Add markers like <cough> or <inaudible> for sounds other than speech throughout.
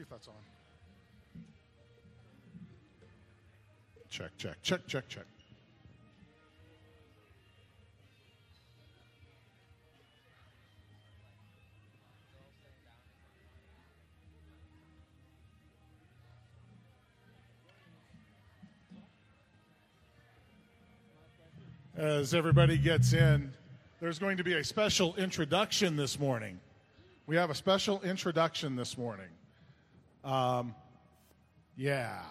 see if that's on. Check, check, check, check, check. As everybody gets in, there's going to be a special introduction this morning. We have a special introduction this morning. Um, yeah.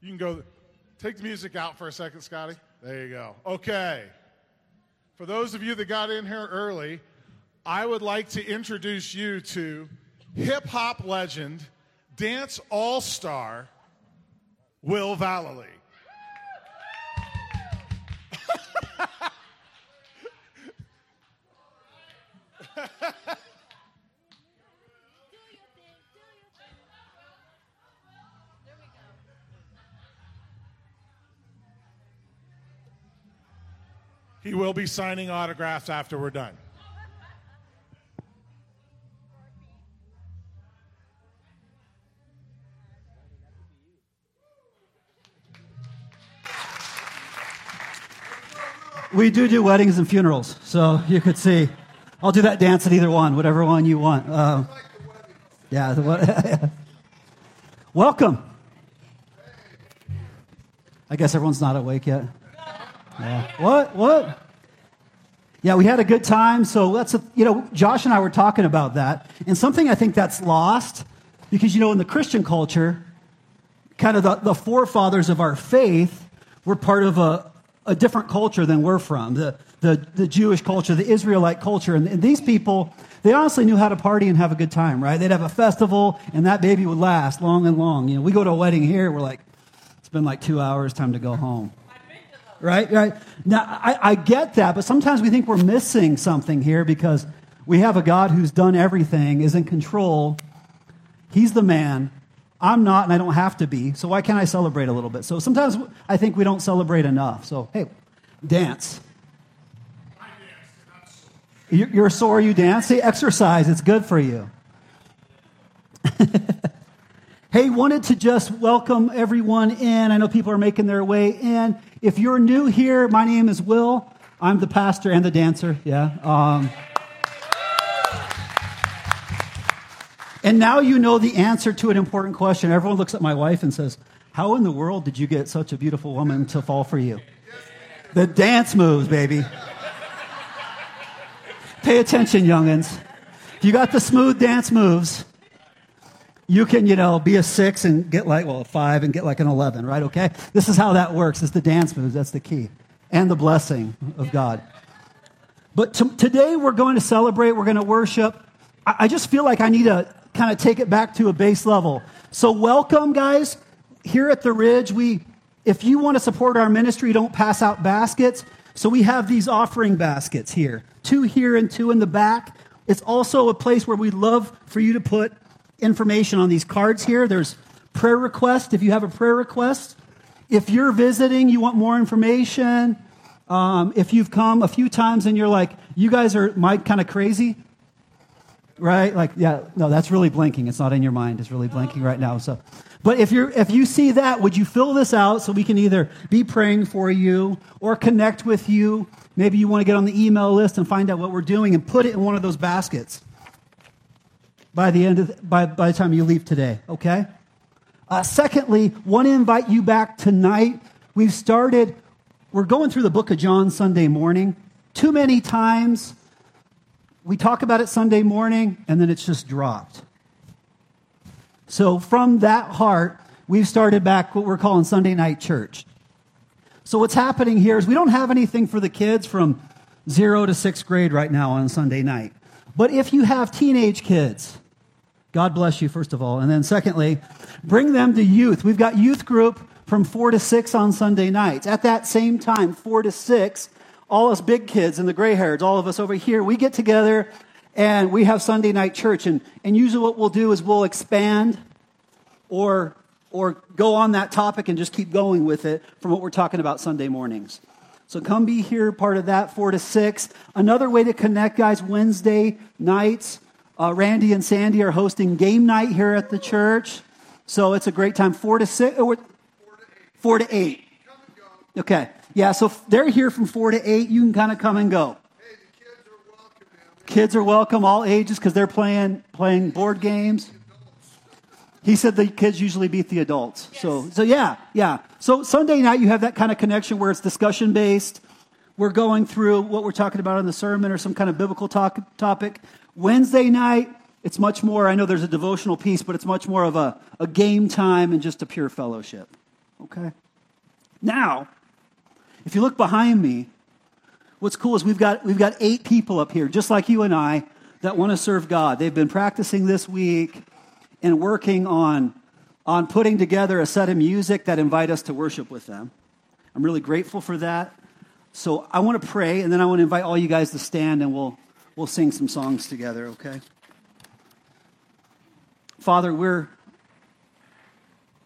You can go, take the music out for a second, Scotty. There you go. Okay. For those of you that got in here early, I would like to introduce you to hip hop legend, dance all star, Will Vallely. He will be signing autographs after we're done. We do do weddings and funerals, so you could see. I'll do that dance at either one, whatever one you want. Um, yeah. The, <laughs> welcome. I guess everyone's not awake yet. Yeah. What? What? Yeah, we had a good time. So a, you know, Josh and I were talking about that, and something I think that's lost because you know in the Christian culture, kind of the, the forefathers of our faith were part of a, a different culture than we're from the, the, the Jewish culture, the Israelite culture. And, and, these people, they honestly knew how to party and have a good time, right? They'd have a festival, and that baby would last long and long. You know, we go to a wedding here, we're like, it's been like two hours, time to go home. Right? Right? Now, I, I get that, but sometimes we think we're missing something here because we have a God who's done everything, is in control. He's the man, I'm not, and I don't have to be. So why can't I celebrate a little bit? So sometimes I think we don't celebrate enough. So hey, dance. You're sore, you dance. Say exercise, it's good for you. <laughs> hey, wanted to just welcome everyone in. I know people are making their way in. If you're new here, my name is Will. I'm the pastor and the dancer. Yeah. Um, And now you know the answer to an important question. Everyone looks at my wife and says, How in the world did you get such a beautiful woman to fall for you? The dance moves, baby. Pay attention, youngins. You got the smooth dance moves, you can, you know, be a six and get like, well, a five and get like an 11, right? Okay? This is how that works. It's the dance moves. That's the key. And the blessing of God. But today we're going to celebrate. We're going to worship. I, I just feel like I need to kind of take it back to a base level. So, welcome, guys. Here at the Ridge, we, if you want to support our ministry, don't pass out baskets. So, we have these offering baskets here two here and two in the back. It's also a place where we'd love for you to put information on these cards here. There's prayer request if you have a prayer request. If you're visiting, you want more information. Um, if you've come a few times and you're like, you guys are my kind of crazy, right? Like, yeah, no, that's really blinking. It's not in your mind. It's really blinking right now. So, but if you're if you see that, would you fill this out so we can either be praying for you or connect with you? Maybe you want to get on the email list and find out what we're doing and put it in one of those baskets by the end of the, by by the time you leave today. Okay. Uh, secondly, want to invite you back tonight. We've started. We're going through the book of John Sunday morning. Too many times we talk about it Sunday morning, and then it's just dropped. So, from that heart, we've started back what we're calling Sunday night church. So, what's happening here is we don't have anything for the kids from zero to sixth grade right now on Sunday night. But if you have teenage kids, God bless you, first of all. And then, secondly, bring them to youth. We've got youth group from four to six on Sunday nights. At that same time, four to six, all us big kids and the gray hairs, all of us over here, we get together and we have Sunday night church. And, and usually what we'll do is we'll expand or, or go on that topic and just keep going with it from what we're talking about Sunday mornings. So come be here, part of that, four to six. Another way to connect, guys, Wednesday nights. Uh, Randy and Sandy are hosting game night here at the church. So it's a great time. Four to six, or four to eight. Okay. Yeah, so they're here from four to eight. You can kind of come and go. Kids are welcome, all ages, because they're playing playing board games. He said the kids usually beat the adults. Yes. So, so yeah, yeah. So Sunday night you have that kind of connection where it's discussion based. We're going through what we're talking about in the sermon or some kind of biblical talk, topic. Wednesday night, it's much more, I know there's a devotional piece, but it's much more of a, a game time and just a pure fellowship. Okay? Now, if you look behind me, what's cool is we've got, we've got eight people up here, just like you and I, that want to serve God. They've been practicing this week and working on, on putting together a set of music that invite us to worship with them. I'm really grateful for that. So I want to pray, and then I want to invite all you guys to stand, and we'll, we'll sing some songs together, okay? Father, we're,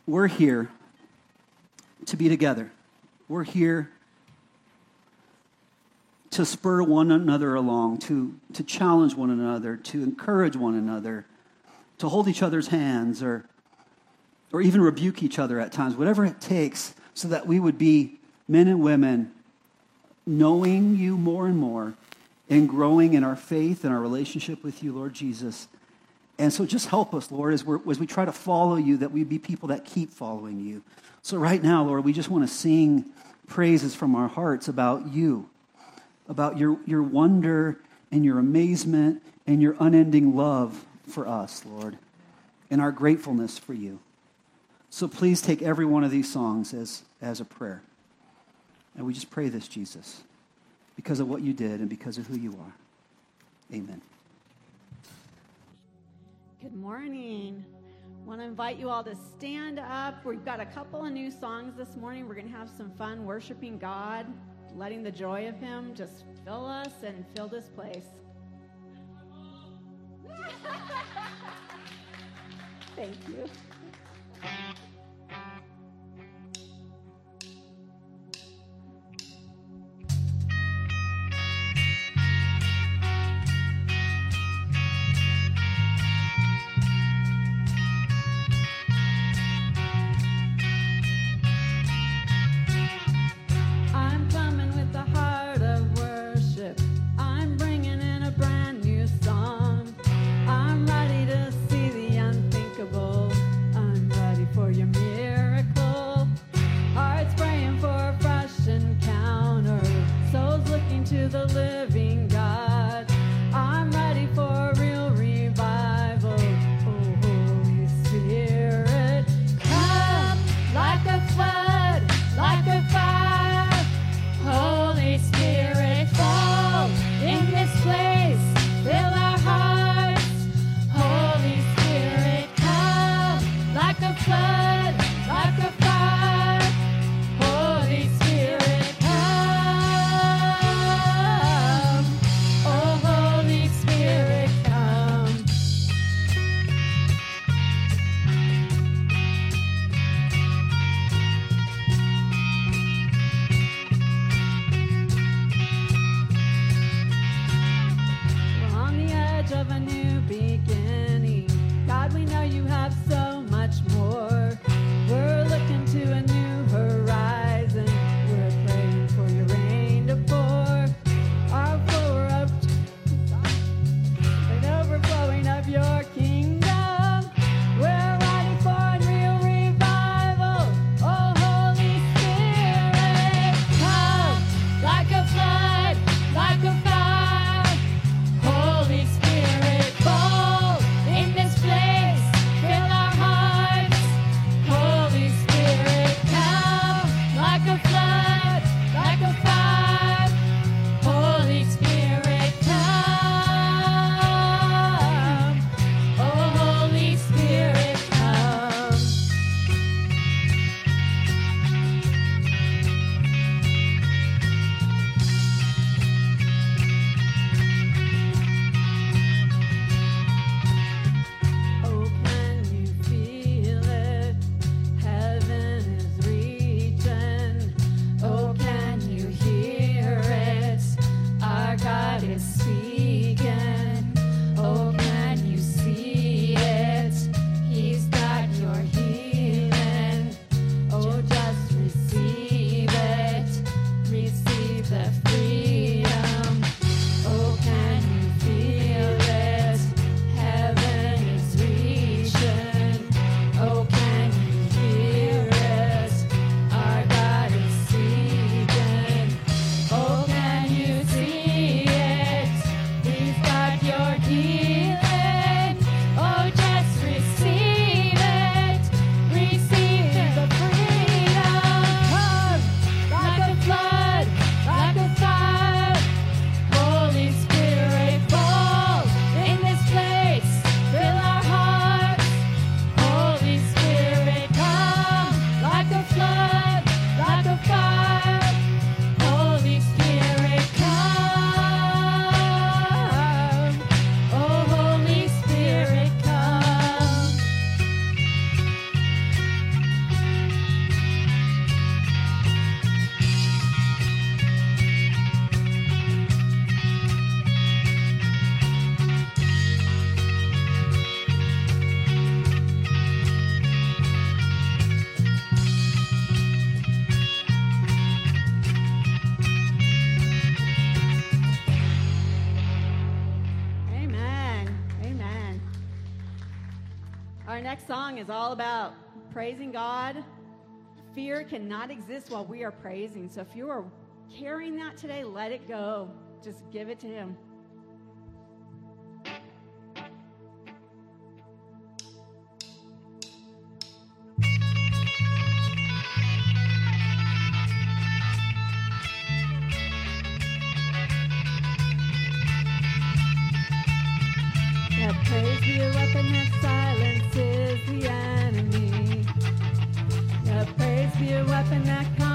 we're here to be together. We're here to spur one another along, to, to challenge one another, to encourage one another, to hold each other's hands, or, or even rebuke each other at times, whatever it takes, so that we would be men and women knowing you more and more and growing in our faith and our relationship with you, Lord Jesus. And so just help us, Lord, as, we as we try to follow you, that we be people that keep following you. So right now, Lord, we just want to sing praises from our hearts about you, about your, your wonder and your amazement and your unending love for us, Lord, and our gratefulness for you. So please take every one of these songs as, as a prayer. And we just pray this, Jesus because of what you did and because of who you are. Amen. Good morning. I want to invite you all to stand up. We've got a couple of new songs this morning. We're going to have some fun worshiping God, letting the joy of Him just fill us and fill this place. <laughs> Thank you. is all about praising God. Fear cannot exist while we are praising. So if you are carrying that today, let it go. Just give it to Him. That praise here, up in weapon that's weapon that comes.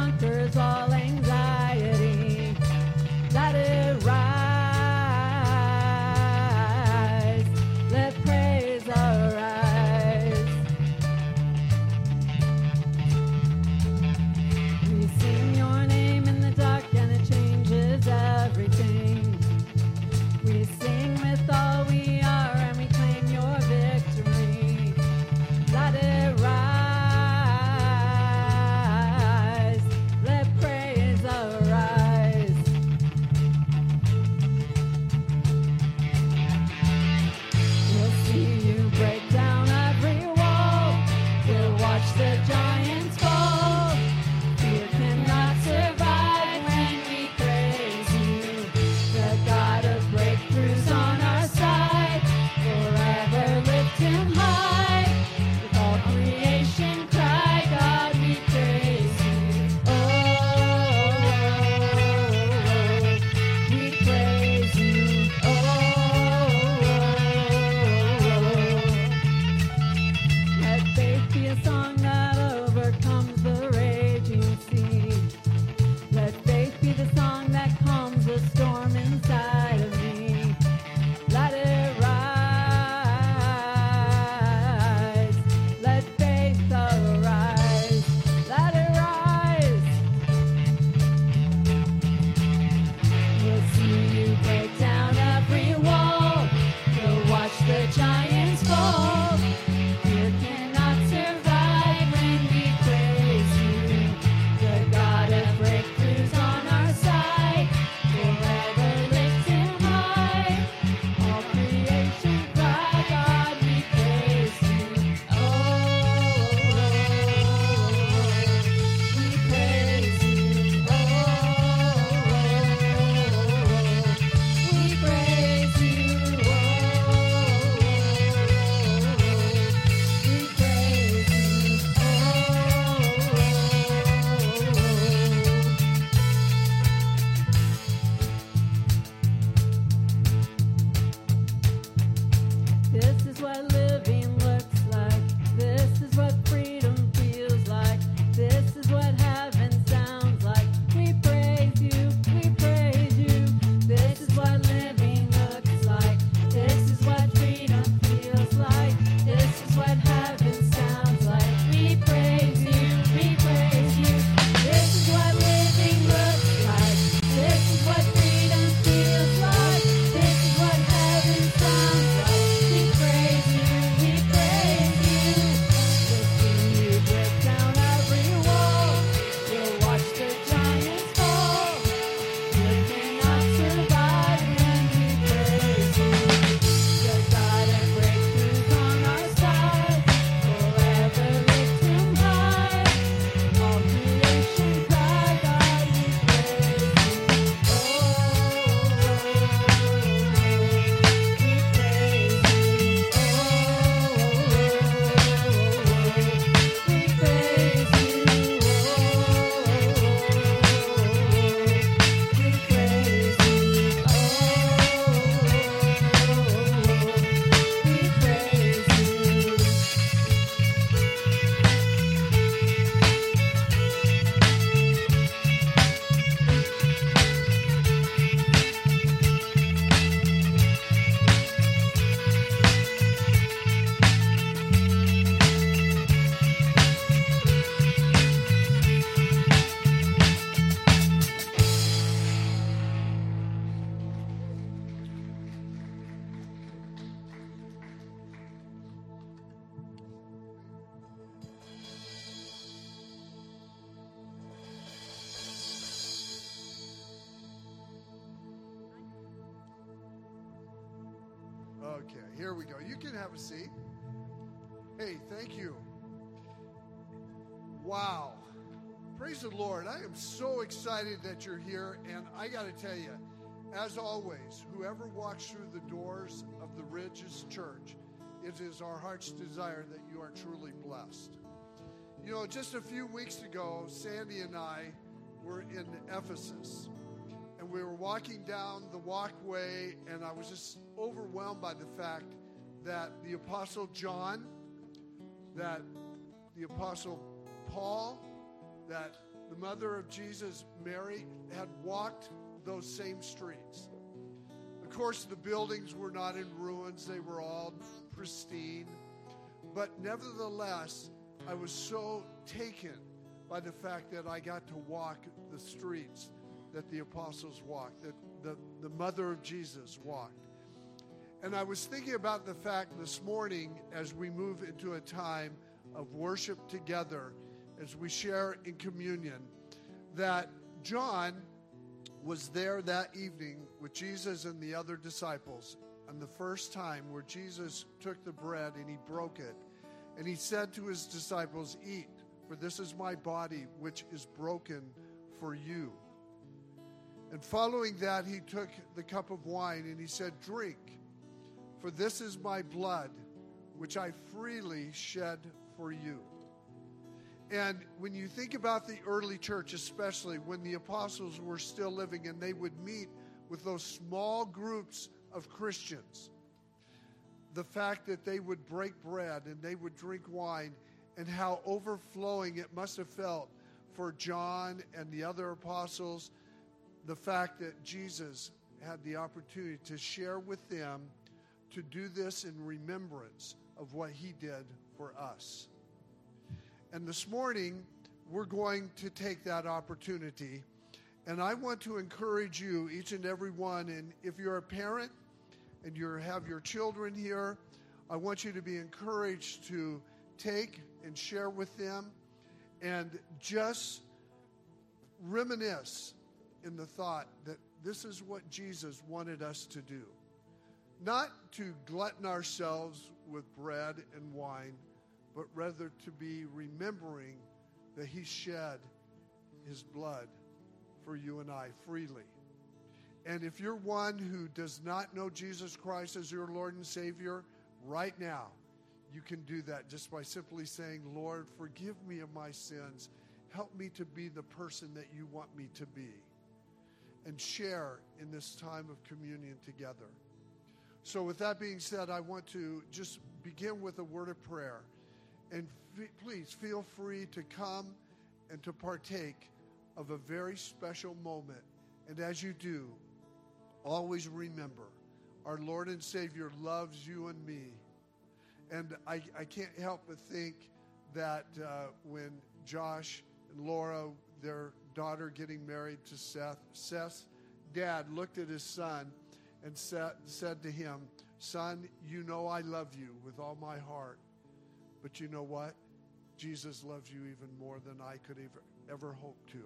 Am so excited that you're here. And I got to tell you, as always, whoever walks through the doors of the Ridges Church, it is our heart's desire that you are truly blessed. You know, just a few weeks ago, Sandy and I were in Ephesus. And we were walking down the walkway, and I was just overwhelmed by the fact that the Apostle John, that the Apostle Paul, that the mother of Jesus, Mary, had walked those same streets. Of course, the buildings were not in ruins, they were all pristine. But nevertheless, I was so taken by the fact that I got to walk the streets that the apostles walked, that the, the mother of Jesus walked. And I was thinking about the fact this morning as we move into a time of worship together, as we share in communion, that John was there that evening with Jesus and the other disciples And the first time where Jesus took the bread and he broke it. And he said to his disciples, Eat, for this is my body, which is broken for you. And following that, he took the cup of wine and he said, Drink, for this is my blood, which I freely shed for you. And when you think about the early church, especially when the apostles were still living and they would meet with those small groups of Christians, the fact that they would break bread and they would drink wine, and how overflowing it must have felt for John and the other apostles, the fact that Jesus had the opportunity to share with them to do this in remembrance of what he did for us. And this morning, we're going to take that opportunity. And I want to encourage you, each and every one, and if you're a parent and you have your children here, I want you to be encouraged to take and share with them and just reminisce in the thought that this is what Jesus wanted us to do. Not to glutton ourselves with bread and wine, but rather to be remembering that He shed His blood for you and I freely. And if you're one who does not know Jesus Christ as your Lord and Savior, right now, you can do that just by simply saying, Lord, forgive me of my sins. Help me to be the person that you want me to be. And share in this time of communion together. So, with that being said, I want to just begin with a word of prayer. And f- please feel free to come and to partake of a very special moment. And as you do, always remember our Lord and Savior loves you and me. And I, I can't help but think that uh, when Josh and Laura, their daughter getting married to Seth, Seth's dad looked at his son and said, said to him, Son, you know I love you with all my heart. But you know what? Jesus loves you even more than I could ever, ever hope to.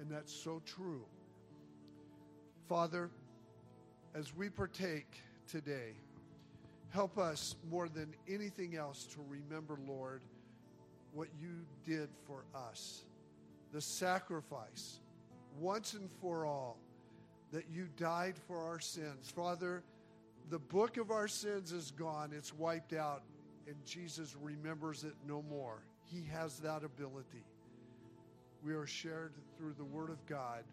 And that's so true. Father, as we partake today, help us more than anything else to remember, Lord, what you did for us. The sacrifice, once and for all, that you died for our sins. Father, the book of our sins is gone, it's wiped out, and Jesus remembers it no more. He has that ability. We are shared through the Word of God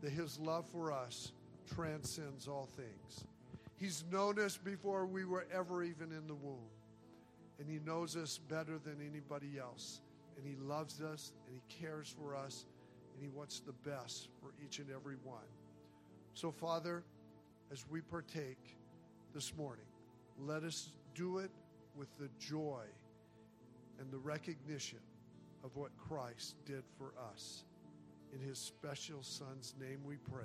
that His love for us transcends all things. He's known us before we were ever even in the womb. And He knows us better than anybody else. And He loves us and He cares for us and He wants the best for each and every one. So, Father, as we partake this morning, let us do it with the joy and the recognition of what Christ did for us. In his special Son's name we pray.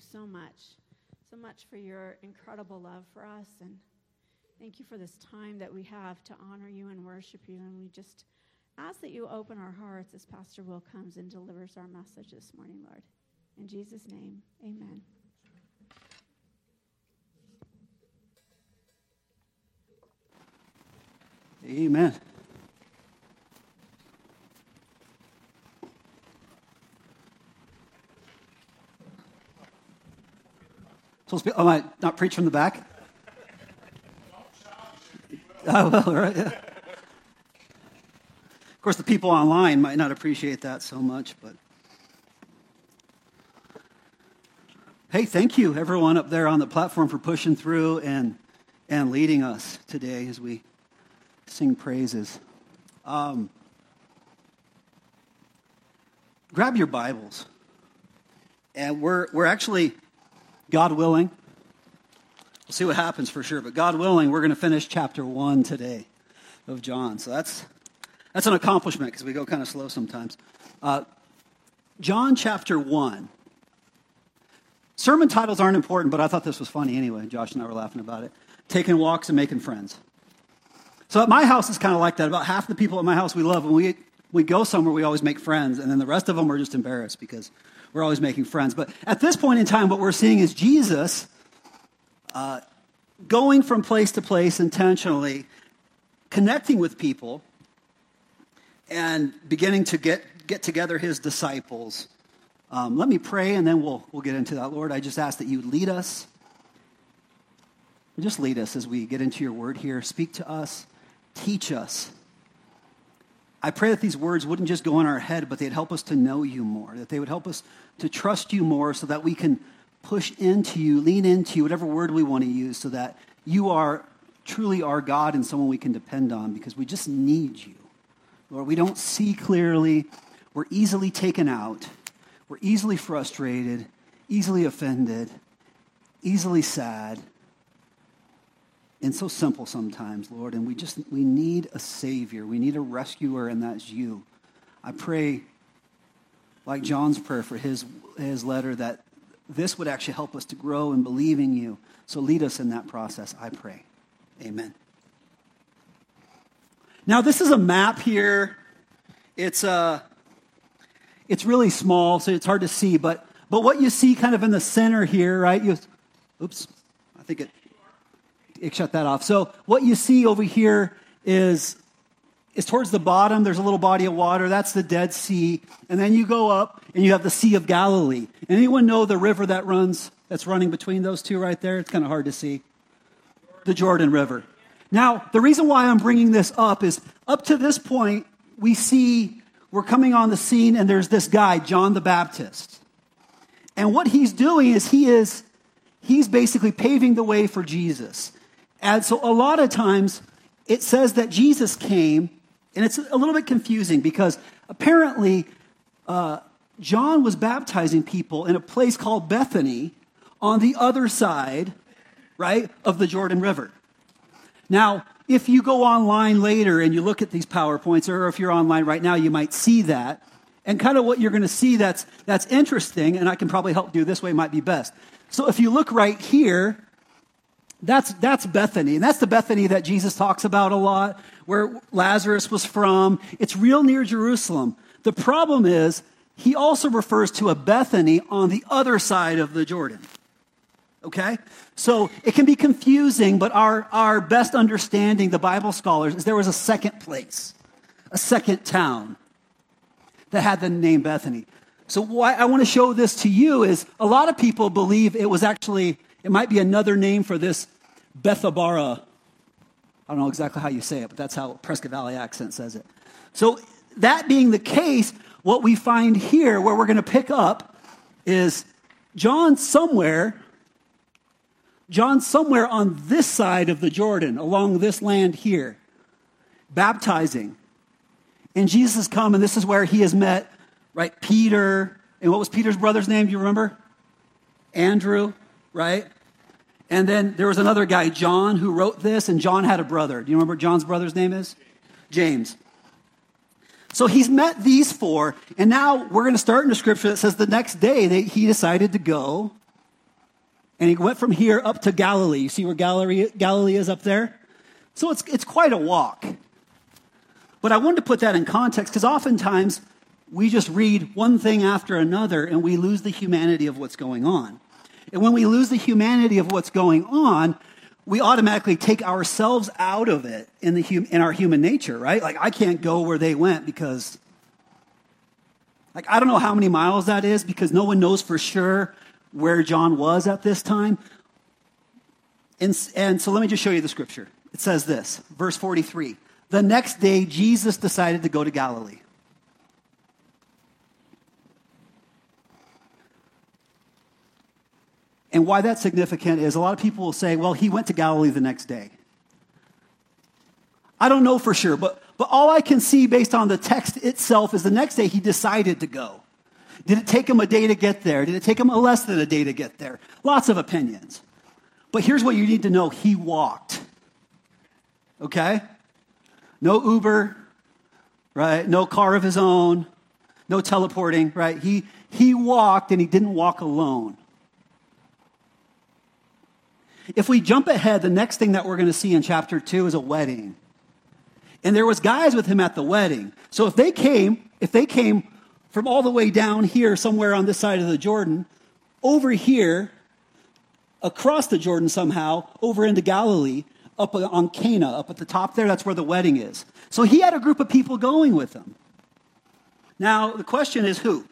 You so much, so much for your incredible love for us. And thank you for this time that we have to honor you and worship you. And we just ask that you open our hearts as Pastor Will comes and delivers our message this morning, Lord. In Jesus' name, amen. Amen. Supposed to be, am I not preach from the back? Oh, well, right. Yeah. Of course, the people online might not appreciate that so much, but Hey, thank you, everyone up there on the platform, for pushing through and, and leading us today as we sing praises. Um, grab your Bibles. And we're, we're actually, God willing, we'll see what happens for sure, but God willing, we're going to finish chapter one today of John. So that's, that's an accomplishment because we go kind of slow sometimes. Uh, John chapter one. Sermon titles aren't important, but I thought this was funny anyway. Josh and I were laughing about it. Taking walks and making friends. So at my house, it's kind of like that. About half the people at my house we love. When we, we go somewhere, we always make friends. And then the rest of them are just embarrassed because we're always making friends. But at this point in time, what we're seeing is Jesus uh, going from place to place intentionally, connecting with people, and beginning to get, get together his disciples um, let me pray and then we'll, we'll get into that. Lord, I just ask that you lead us. Just lead us as we get into your word here. Speak to us, teach us. I pray that these words wouldn't just go in our head, but they'd help us to know you more, that they would help us to trust you more so that we can push into you, lean into you, whatever word we want to use, so that you are truly our God and someone we can depend on because we just need you. Lord, we don't see clearly, we're easily taken out. We're easily frustrated, easily offended, easily sad, and so simple sometimes, Lord. And we just we need a savior. We need a rescuer, and that's you. I pray, like John's prayer for his his letter, that this would actually help us to grow in believing you. So lead us in that process, I pray. Amen. Now, this is a map here. It's a it's really small, so it's hard to see. But, but what you see kind of in the center here, right? You, oops, I think it, it shut that off. So what you see over here is, is towards the bottom. There's a little body of water. That's the Dead Sea. And then you go up and you have the Sea of Galilee. Anyone know the river that runs, that's running between those two right there? It's kind of hard to see. The Jordan River. Now, the reason why I'm bringing this up is up to this point, we see we're coming on the scene and there's this guy, John the Baptist. And what he's doing is he is he's basically paving the way for Jesus. And so a lot of times it says that Jesus came, and it's a little bit confusing because apparently uh, John was baptizing people in a place called Bethany on the other side, right, of the Jordan River. Now, if you go online later and you look at these PowerPoints, or if you're online right now, you might see that. And kind of what you're going to see that's, that's interesting, and I can probably help do this way, might be best. So if you look right here, that's, that's Bethany. And that's the Bethany that Jesus talks about a lot, where Lazarus was from. It's real near Jerusalem. The problem is, he also refers to a Bethany on the other side of the Jordan. Okay? So it can be confusing, but our, our best understanding, the Bible scholars, is there was a second place, a second town that had the name Bethany. So why I want to show this to you is a lot of people believe it was actually, it might be another name for this Bethabara. I don't know exactly how you say it, but that's how Prescott Valley accent says it. So that being the case, what we find here, where we're going to pick up, is John somewhere John somewhere on this side of the Jordan, along this land here, baptizing. And Jesus come, and this is where he has met, right, Peter. And what was Peter's brother's name? Do you remember? Andrew, right? And then there was another guy, John, who wrote this, and John had a brother. Do you remember John's brother's name is? James. So he's met these four, and now we're going to start in a scripture that says the next day that he decided to go and he went from here up to Galilee. You see where Galilee, Galilee is up there? So it's, it's quite a walk. But I wanted to put that in context because oftentimes we just read one thing after another and we lose the humanity of what's going on. And when we lose the humanity of what's going on, we automatically take ourselves out of it in, the hum, in our human nature, right? Like, I can't go where they went because, like, I don't know how many miles that is because no one knows for sure where John was at this time. And, and so let me just show you the scripture. It says this, verse 43. The next day, Jesus decided to go to Galilee. And why that's significant is a lot of people will say, well, he went to Galilee the next day. I don't know for sure, but, but all I can see based on the text itself is the next day he decided to go. Did it take him a day to get there? Did it take him less than a day to get there? Lots of opinions. But here's what you need to know he walked. Okay? No Uber, right? No car of his own, no teleporting, right? He, he walked and he didn't walk alone. If we jump ahead, the next thing that we're going to see in chapter 2 is a wedding. And there was guys with him at the wedding. So if they came, if they came from all the way down here somewhere on this side of the Jordan over here across the Jordan somehow over into Galilee up on Cana up at the top there that's where the wedding is. So he had a group of people going with him. Now the question is who?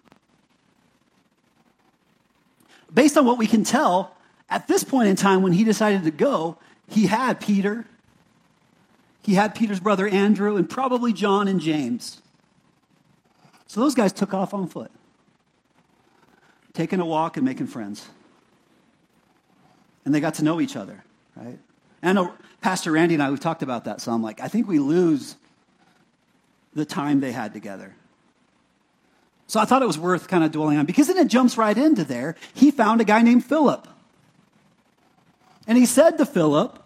Based on what we can tell, at this point in time, when he decided to go, he had Peter, he had Peter's brother Andrew, and probably John and James. So those guys took off on foot, taking a walk and making friends. And they got to know each other, right? And I Pastor Randy and I, we've talked about that some. Like, I think we lose the time they had together. So I thought it was worth kind of dwelling on because then it jumps right into there. He found a guy named Philip. And he said to Philip,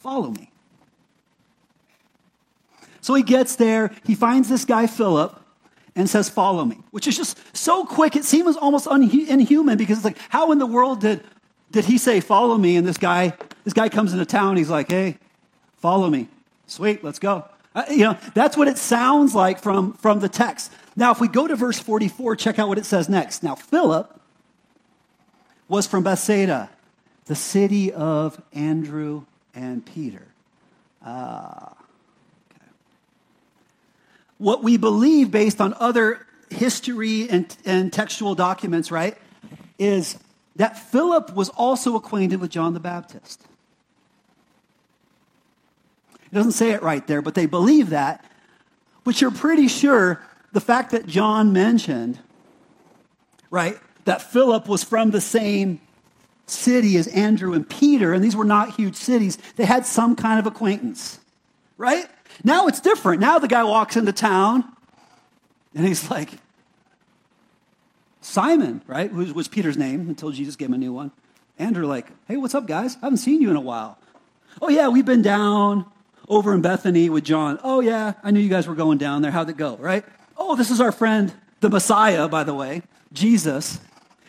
Follow me. So he gets there, he finds this guy, Philip, and says, Follow me, which is just so quick. It seems almost inhuman because it's like, how in the world did, did he say, Follow me? And this guy, this guy comes into town, he's like, Hey, follow me. Sweet, let's go. Uh, you know, that's what it sounds like from, from the text. Now, if we go to verse 44, check out what it says next. Now, Philip was from Bethsaida the city of Andrew and Peter. Ah. Okay. What we believe based on other history and, and textual documents, right, is that Philip was also acquainted with John the Baptist. It doesn't say it right there, but they believe that, which you're pretty sure the fact that John mentioned, right, that Philip was from the same city as Andrew and Peter, and these were not huge cities, they had some kind of acquaintance, right? Now it's different. Now the guy walks into town and he's like, Simon, right? Who was Peter's name until Jesus gave him a new one. Andrew, like, hey, what's up, guys? I haven't seen you in a while. Oh, yeah, we've been down over in Bethany with John. Oh, yeah, I knew you guys were going down there. How'd it go, right? Oh, this is our friend, the Messiah, by the way, Jesus.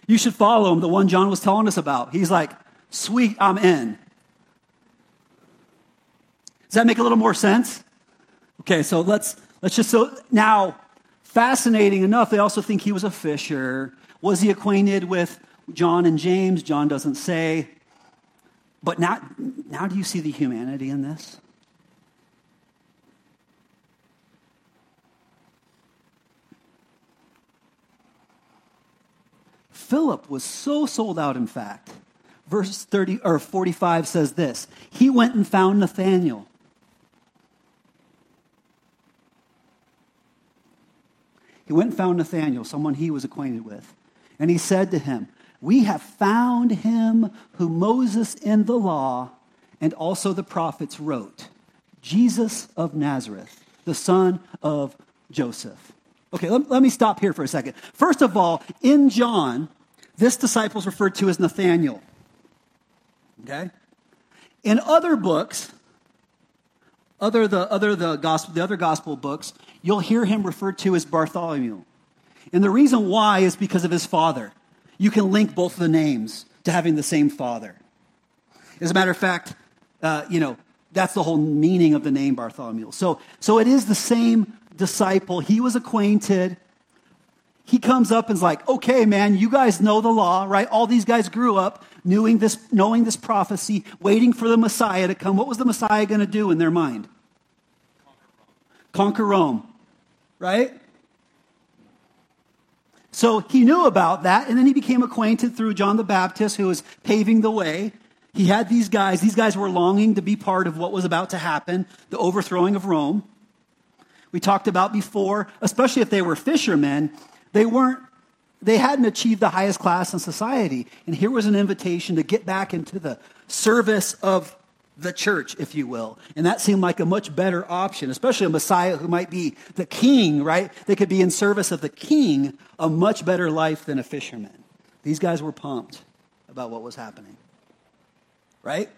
You should follow him, the one John was telling us about. He's like, sweet, I'm in. Does that make a little more sense? Okay, so let's let's just so now fascinating enough, they also think he was a fisher. Was he acquainted with John and James? John doesn't say. But now, now do you see the humanity in this? Philip was so sold out, in fact. Verse 30 or 45 says this He went and found Nathanael. He went and found Nathanael, someone he was acquainted with. And he said to him, We have found him who Moses in the law and also the prophets wrote Jesus of Nazareth, the son of Joseph. Okay, let, let, me stop here for a second. First of all, in John, this disciple is referred to as Nathaniel. Okay? In other books, other the other the gospel the other gospel books, you'll hear him referred to as Bartholomew. And the reason why is because of his father. You can link both of the names to having the same father. As a matter of fact, uh, you know, that's the whole meaning of the name Bartholomew. So, so it is the same disciple. He was acquainted he comes up and is like, okay, man, you guys know the law, right? All these guys grew up knowing this, knowing this prophecy, waiting for the Messiah to come. What was the Messiah going to do in their mind? Conquer Rome, right? So he knew about that, and then he became acquainted through John the Baptist, who was paving the way. He had these guys, these guys were longing to be part of what was about to happen the overthrowing of Rome. We talked about before, especially if they were fishermen, they weren't they hadn't achieved the highest class in society. And here was an invitation to get back into the service of the church, if you will. And that seemed like a much better option, especially a Messiah who might be the king, right? They could be in service of the king, a much better life than a fisherman. These guys were pumped about what was happening, right?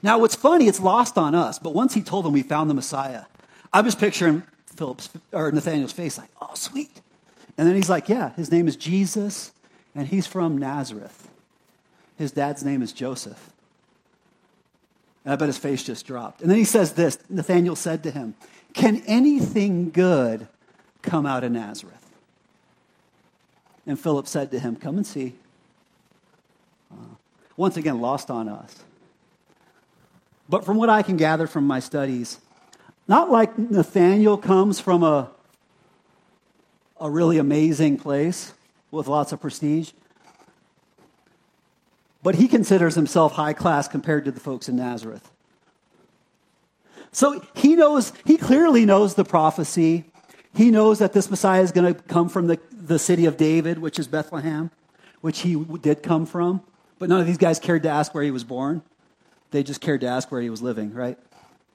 Now, what's funny, it's lost on us, but once he told them we found the Messiah, I'm just picturing Philip's or Nathaniel's face like, oh, sweet. And then he's like, yeah, his name is Jesus, and he's from Nazareth. His dad's name is Joseph. And I bet his face just dropped. And then he says this Nathaniel said to him, Can anything good come out of Nazareth? And Philip said to him, Come and see. Uh, once again, lost on us. But from what I can gather from my studies, not like Nathaniel comes from a, a really amazing place with lots of prestige, but he considers himself high class compared to the folks in Nazareth. So he knows, he clearly knows the prophecy. He knows that this Messiah is going to come from the, the city of David, which is Bethlehem, which he did come from. But none of these guys cared to ask where he was born. They just cared to ask where he was living, right?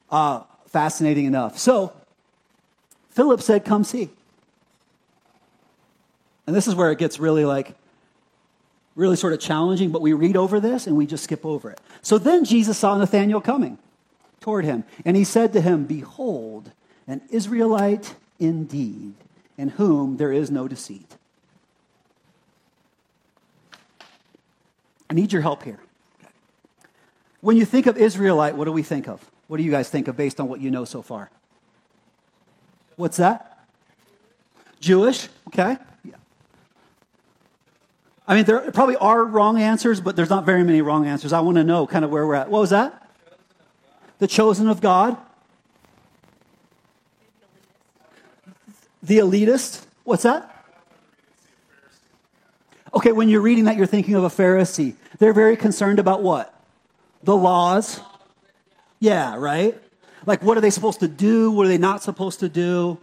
Uh, fascinating enough. So Philip said, Come see. And this is where it gets really like, really sort of challenging, but we read over this and we just skip over it. So then Jesus saw Nathanael coming toward him, and he said to him, Behold, an Israelite indeed, in whom there is no deceit. I need your help here. When you think of Israelite, what do we think of? What do you guys think of based on what you know so far? What's that? Jewish, okay. I mean, there probably are wrong answers, but there's not very many wrong answers. I want to know kind of where we're at. What was that? The chosen of God. The elitist. What's that? Okay, when you're reading that, you're thinking of a Pharisee. They're very concerned about what? The laws. Yeah, right? Like, what are they supposed to do? What are they not supposed to do?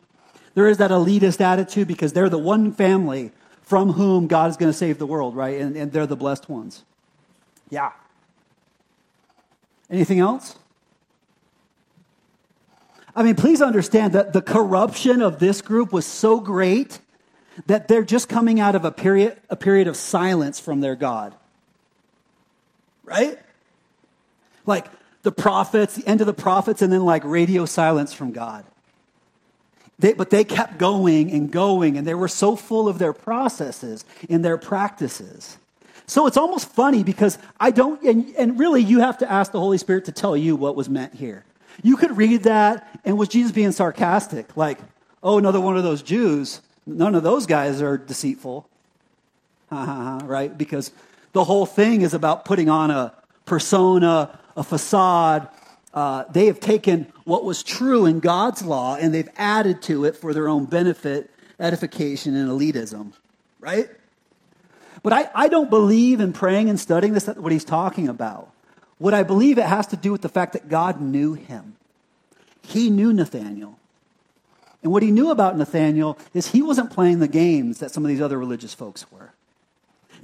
There is that elitist attitude because they're the one family from whom God is going to save the world, right? And, and they're the blessed ones. Yeah. Anything else? I mean, please understand that the corruption of this group was so great that they're just coming out of a period, a period of silence from their God. Right? Like the prophets, the end of the prophets, and then like radio silence from God. They, but they kept going and going, and they were so full of their processes and their practices. So it's almost funny because I don't, and, and really you have to ask the Holy Spirit to tell you what was meant here. You could read that, and was Jesus being sarcastic? Like, oh, another one of those Jews. None of those guys are deceitful. right? Because the whole thing is about putting on a persona, a facade, uh, they have taken what was true in God's law and they've added to it for their own benefit, edification, and elitism, right? But I, I don't believe in praying and studying this, what he's talking about. What I believe it has to do with the fact that God knew him. He knew Nathaniel. And what he knew about Nathaniel is he wasn't playing the games that some of these other religious folks were.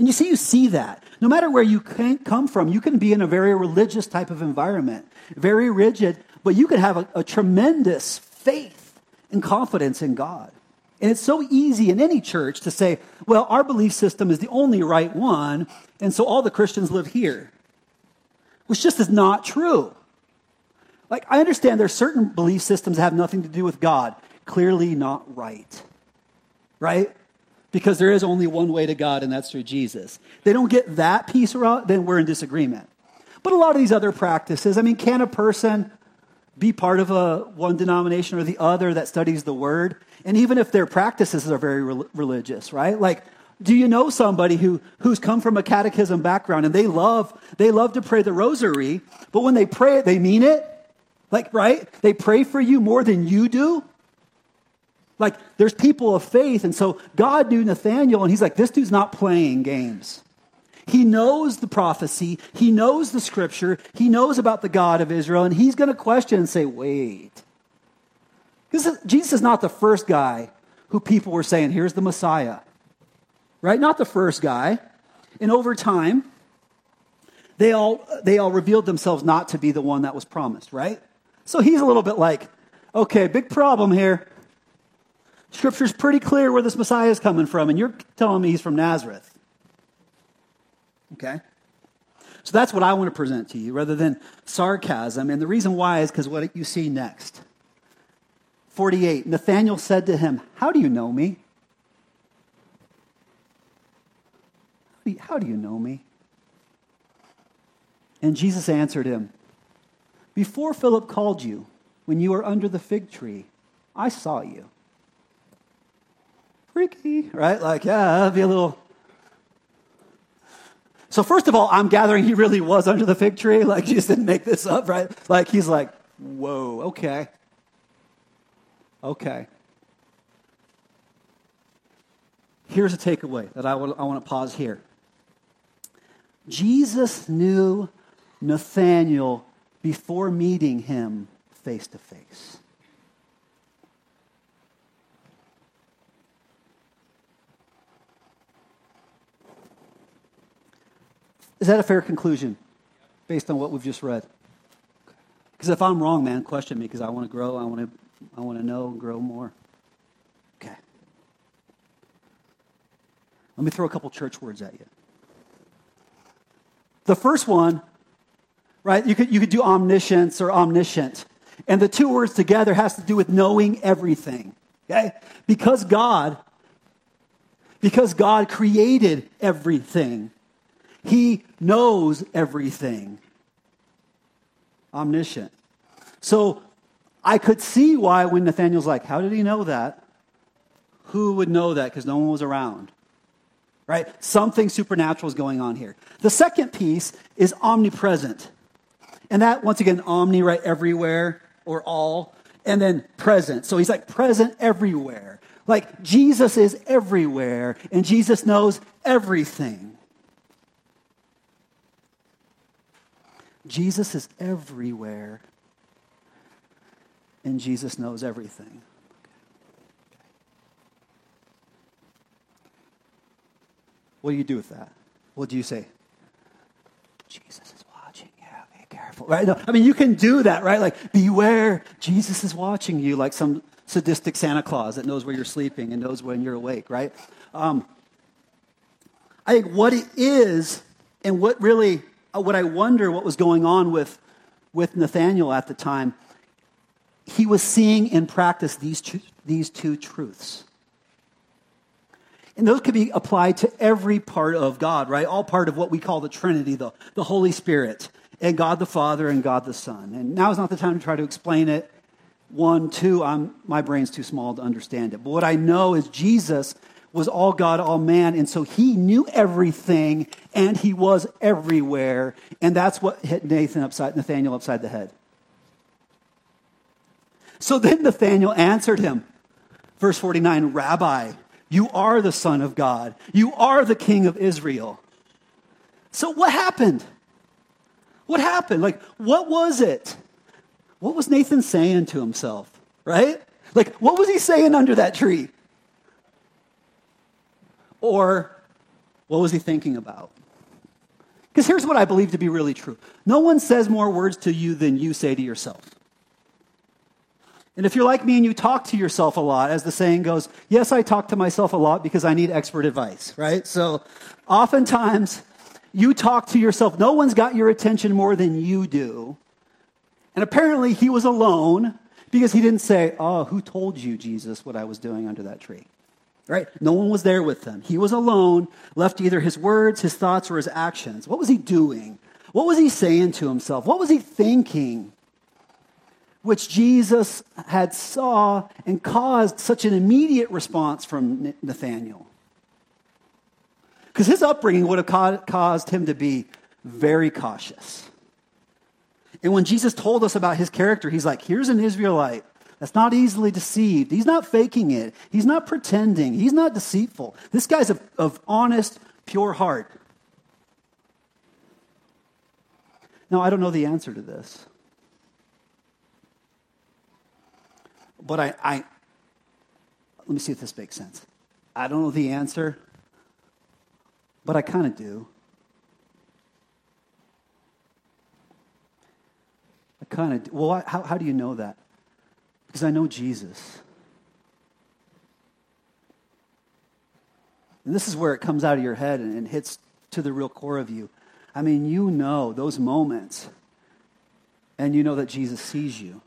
And you see, you see that. No matter where you come from, you can be in a very religious type of environment, very rigid, but you can have a, a tremendous faith and confidence in God. And it's so easy in any church to say, well, our belief system is the only right one, and so all the Christians live here. Which just is not true. Like, I understand there's certain belief systems that have nothing to do with God. Clearly not right. Right? Because there is only one way to God, and that's through Jesus. They don't get that piece right, then we're in disagreement. But a lot of these other practices, I mean, can a person be part of a one denomination or the other that studies the word? And even if their practices are very re- religious, right? Like, do you know somebody who, who's come from a catechism background and they love, they love to pray the rosary, but when they pray it, they mean it? Like, right? They pray for you more than you do? Like, there's people of faith. And so God knew Nathaniel, and he's like, this dude's not playing games. He knows the prophecy, he knows the scripture, he knows about the God of Israel, and he's going to question and say, wait. Because Jesus is not the first guy who people were saying, here's the Messiah. right? Not the first guy. And over time, they all, they all revealed themselves not to be the one that was promised, right? So he's a little bit like, okay, big problem here. Scripture's pretty clear where this Messiah is coming from, and you're telling me he's from Nazareth. Okay? So that's what I want to present to you rather than sarcasm. And the reason why is because what you see next. 48 Nathanael said to him, How do you know me? How do you know me? And Jesus answered him, Before Philip called you, when you were under the fig tree, I saw you. Freaky, right? Like, yeah, that'd be a little. So, first of all, I'm gathering he really was under the fig tree. Like, Jesus didn't make this up, right? Like, he's like, whoa, okay. Okay. Here's a takeaway that I, I want to pause here. Jesus knew Nathanael before meeting him face to face. Is that a fair conclusion based on what we've just read? Because if I'm wrong, man, question me because I want to grow, I want to, I want to know and grow more. Okay. Let me throw a couple church words at you. The first one, right, you could, you could do omniscience or omniscient. And the two words together has to do with knowing everything. Okay? Because God, because God created everything, He knows everything. Omniscient. So I could see why when Nathaniel's like, How did he know that? Who would know that? Because no one was around right? Something supernatural is going on here. The second piece is omnipresent. And that, once again, omni, right? Everywhere or all. And then present. So he's like present everywhere. Like Jesus is everywhere and Jesus knows everything. Jesus is everywhere and Jesus knows everything. What do you do with that? What do you say? Jesus is watching. Yeah, be careful. Right? No, I mean, you can do that, right? Like, beware, Jesus is watching you, like some sadistic Santa Claus that knows where you're sleeping and knows when you're awake, right? Um, I think what it is, and what really, uh, what I wonder what was going on with, with Nathaniel at the time, he was seeing in practice these two, these two truths. And those could be applied to every part of God, right? All part of what we call the Trinity, the, the Holy Spirit, and God the Father and God the Son. And now is not the time to try to explain it. One, two, I'm, my brain's too small to understand it. But what I know is Jesus was all God, all man, and so he knew everything and he was everywhere. And that's what hit Nathan upside, Nathaniel upside the head. So then Nathaniel answered him, verse 49, Rabbi, you are the Son of God. You are the King of Israel. So, what happened? What happened? Like, what was it? What was Nathan saying to himself, right? Like, what was he saying under that tree? Or what was he thinking about? Because here's what I believe to be really true no one says more words to you than you say to yourself. And if you're like me and you talk to yourself a lot, as the saying goes, yes, I talk to myself a lot because I need expert advice, right? So oftentimes you talk to yourself. No one's got your attention more than you do. And apparently he was alone because he didn't say, Oh, who told you, Jesus, what I was doing under that tree? Right? No one was there with him. He was alone, left either his words, his thoughts, or his actions. What was he doing? What was he saying to himself? What was he thinking? which Jesus had saw and caused such an immediate response from Nathanael. Because his upbringing would have caused him to be very cautious. And when Jesus told us about his character, he's like, here's an Israelite that's not easily deceived. He's not faking it. He's not pretending. He's not deceitful. This guy's of, of honest, pure heart. Now, I don't know the answer to this. But I, I, let me see if this makes sense. I don't know the answer, but I kind of do. I kind of Well, I, how, how do you know that? Because I know Jesus. And this is where it comes out of your head and, hits to the real core of you. I mean, you know those moments, and you know that Jesus sees you.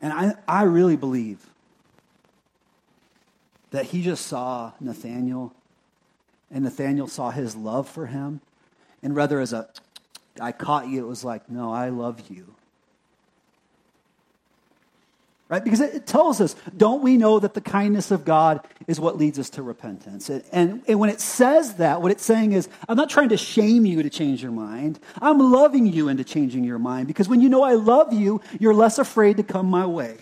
And I, I really believe that he just saw Nathaniel, and Nathaniel saw his love for him. And rather, as a, I caught you, it was like, no, I love you right? Because it tells us, don't we know that the kindness of God is what leads us to repentance? And, and, when it says that, what it's saying is, I'm not trying to shame you to change your mind. I'm loving you into changing your mind because when you know I love you, you're less afraid to come my way.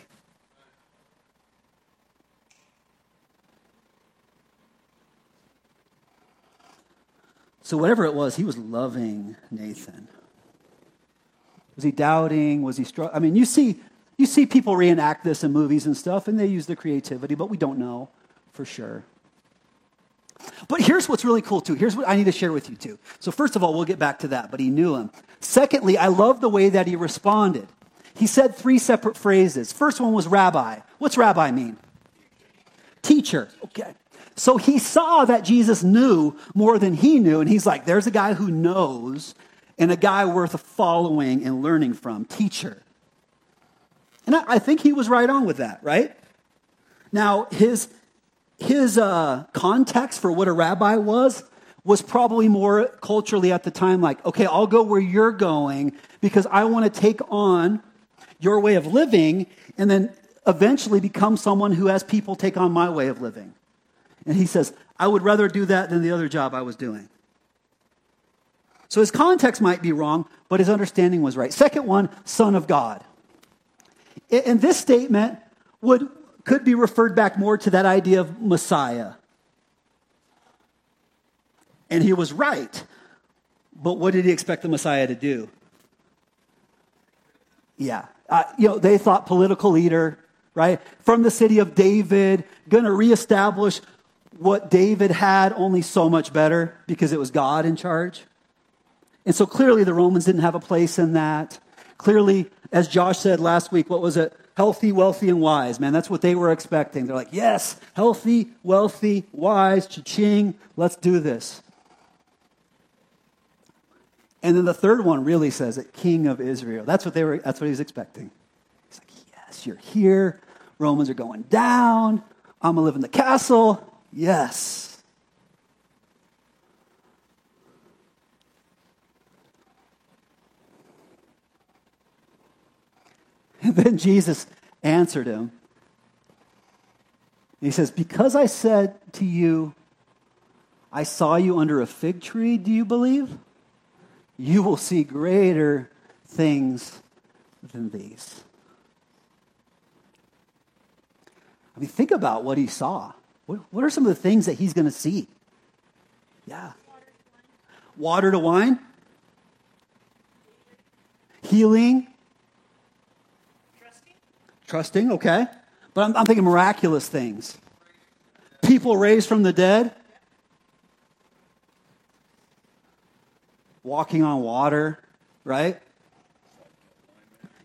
So, whatever it was, he was loving Nathan. Was he doubting? Was he struggling? I mean, you see you see people reenact this in movies and stuff, and they use the creativity, but we don't know for sure. But here's what's really cool, too. Here's what I need to share with you, too. So, first of all, we'll get back to that, but he knew him. Secondly, I love the way that he responded. He said three separate phrases. First one was rabbi. What's rabbi mean? Teacher. Okay. So he saw that Jesus knew more than he knew, and he's like, there's a guy who knows and a guy worth following and learning from. Teacher. And I, think he was right on with that, right? Now, his, his uh, context for what a rabbi was was probably more culturally at the time like, okay, I'll go where you're going because I want to take on your way of living and then eventually become someone who has people take on my way of living. And he says, I would rather do that than the other job I was doing. So his context might be wrong, but his understanding was right. Second one, son of God. And this statement would, could be referred back more to that idea of Messiah. And he was right. But what did he expect the Messiah to do? Yeah. Uh, you know, they thought political leader, right? From the city of David, going to reestablish what David had, only so much better because it was God in charge. And so clearly the Romans didn't have a place in that. Clearly, as Josh said last week, what was it? Healthy, wealthy, and wise. Man, that's what they were expecting. They're like, yes, healthy, wealthy, wise, cha-ching, let's do this. And then the third one really says it, King of Israel. That's what they were, that's what he was expecting. He's like, yes, you're here. Romans are going down. I'm gonna live in the castle. Yes. <laughs> And then Jesus answered him. He says, Because I said to you, I saw you under a fig tree, do you believe? You will see greater things than these. I mean, think about what he saw. What, what are some of the things that he's going to see? Yeah. Water to wine? Healing? Trusting, okay. But I'm, I'm thinking miraculous things. People raised from the dead. Walking on water, right?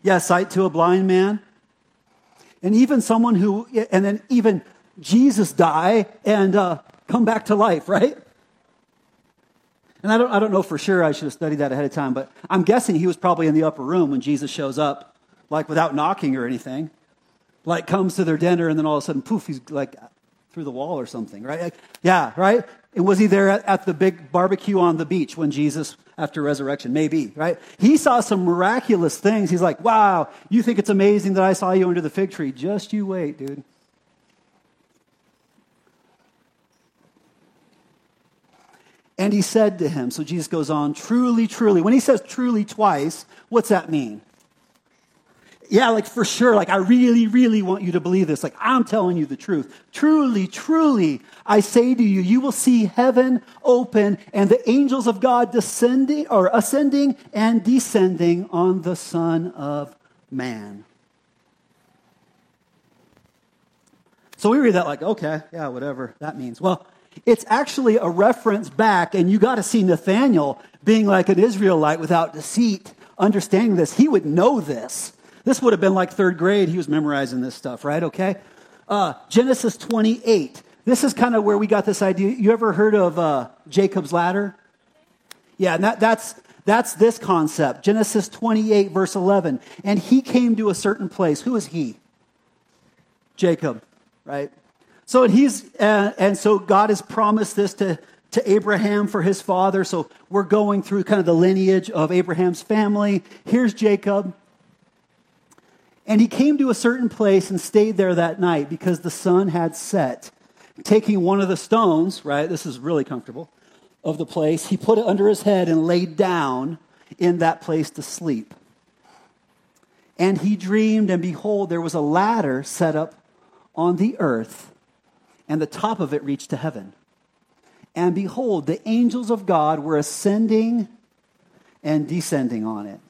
Yeah, sight to a blind man. And even someone who, and then even Jesus die and uh, come back to life, right? And I don't, I don't know for sure. I should have studied that ahead of time, but I'm guessing he was probably in the upper room when Jesus shows up like without knocking or anything. Like comes to their dinner and then all of a sudden, poof, he's like through the wall or something, right? Like, yeah, right? And was he there at, at the big barbecue on the beach when Jesus, after resurrection? Maybe, right? He saw some miraculous things. He's like, wow, you think it's amazing that I saw you under the fig tree. Just you wait, dude. And he said to him, so Jesus goes on, truly, truly. When he says truly twice, what's that mean? yeah, like for sure, like I really, really want you to believe this. Like I'm telling you the truth. Truly, truly, I say to you, you will see heaven open and the angels of God descending or ascending and descending on the Son of Man. So we read that like, okay, yeah, whatever that means. Well, it's actually a reference back, and you got to see Nathaniel being like an Israelite without deceit, understanding this. He would know this. This would have been like third grade. He was memorizing this stuff, right? Okay. Uh, Genesis 28. This is kind of where we got this idea. You ever heard of uh, Jacob's ladder? Yeah, and that, that's that's this concept. Genesis 28, verse 11. And he came to a certain place. Who is he? Jacob, right? So and he's uh, and so God has promised this to to Abraham for his father. So we're going through kind of the lineage of Abraham's family. Here's Jacob. And he came to a certain place and stayed there that night because the sun had set. Taking one of the stones, right? This is really comfortable of the place, he put it under his head and laid down in that place to sleep. And he dreamed, and behold, there was a ladder set up on the earth, and the top of it reached to heaven. And behold, the angels of God were ascending and descending on it.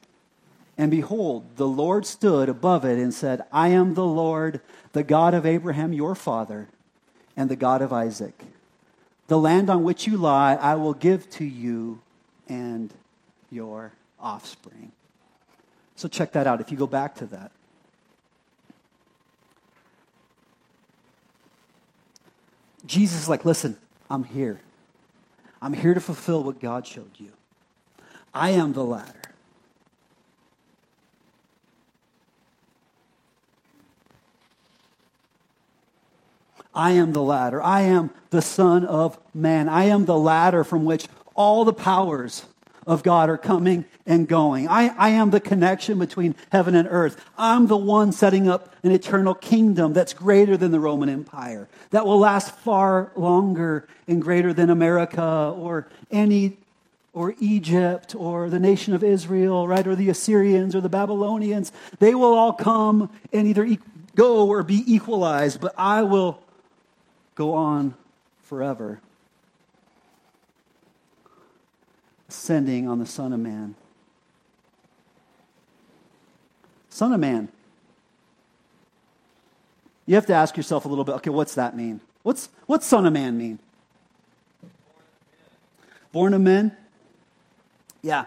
And behold, the Lord stood above it and said, I am the Lord, the God of Abraham your father, and the God of Isaac. The land on which you lie, I will give to you and your offspring. So check that out if you go back to that. Jesus is like, listen, I'm here. I'm here to fulfill what God showed you. I am the ladder. I am the ladder. I am the Son of Man. I am the ladder from which all the powers of God are coming and going. I, I am the connection between heaven and earth. I'm the one setting up an eternal kingdom that's greater than the Roman Empire, that will last far longer and greater than America or any or Egypt or the nation of Israel, right? Or the Assyrians or the Babylonians. They will all come and either go or be equalized, but I will go on forever. Ascending on the Son of Man. Son of Man. You have to ask yourself a little bit okay, what's that mean? What's, what's Son of Man mean? Born of men? Yeah.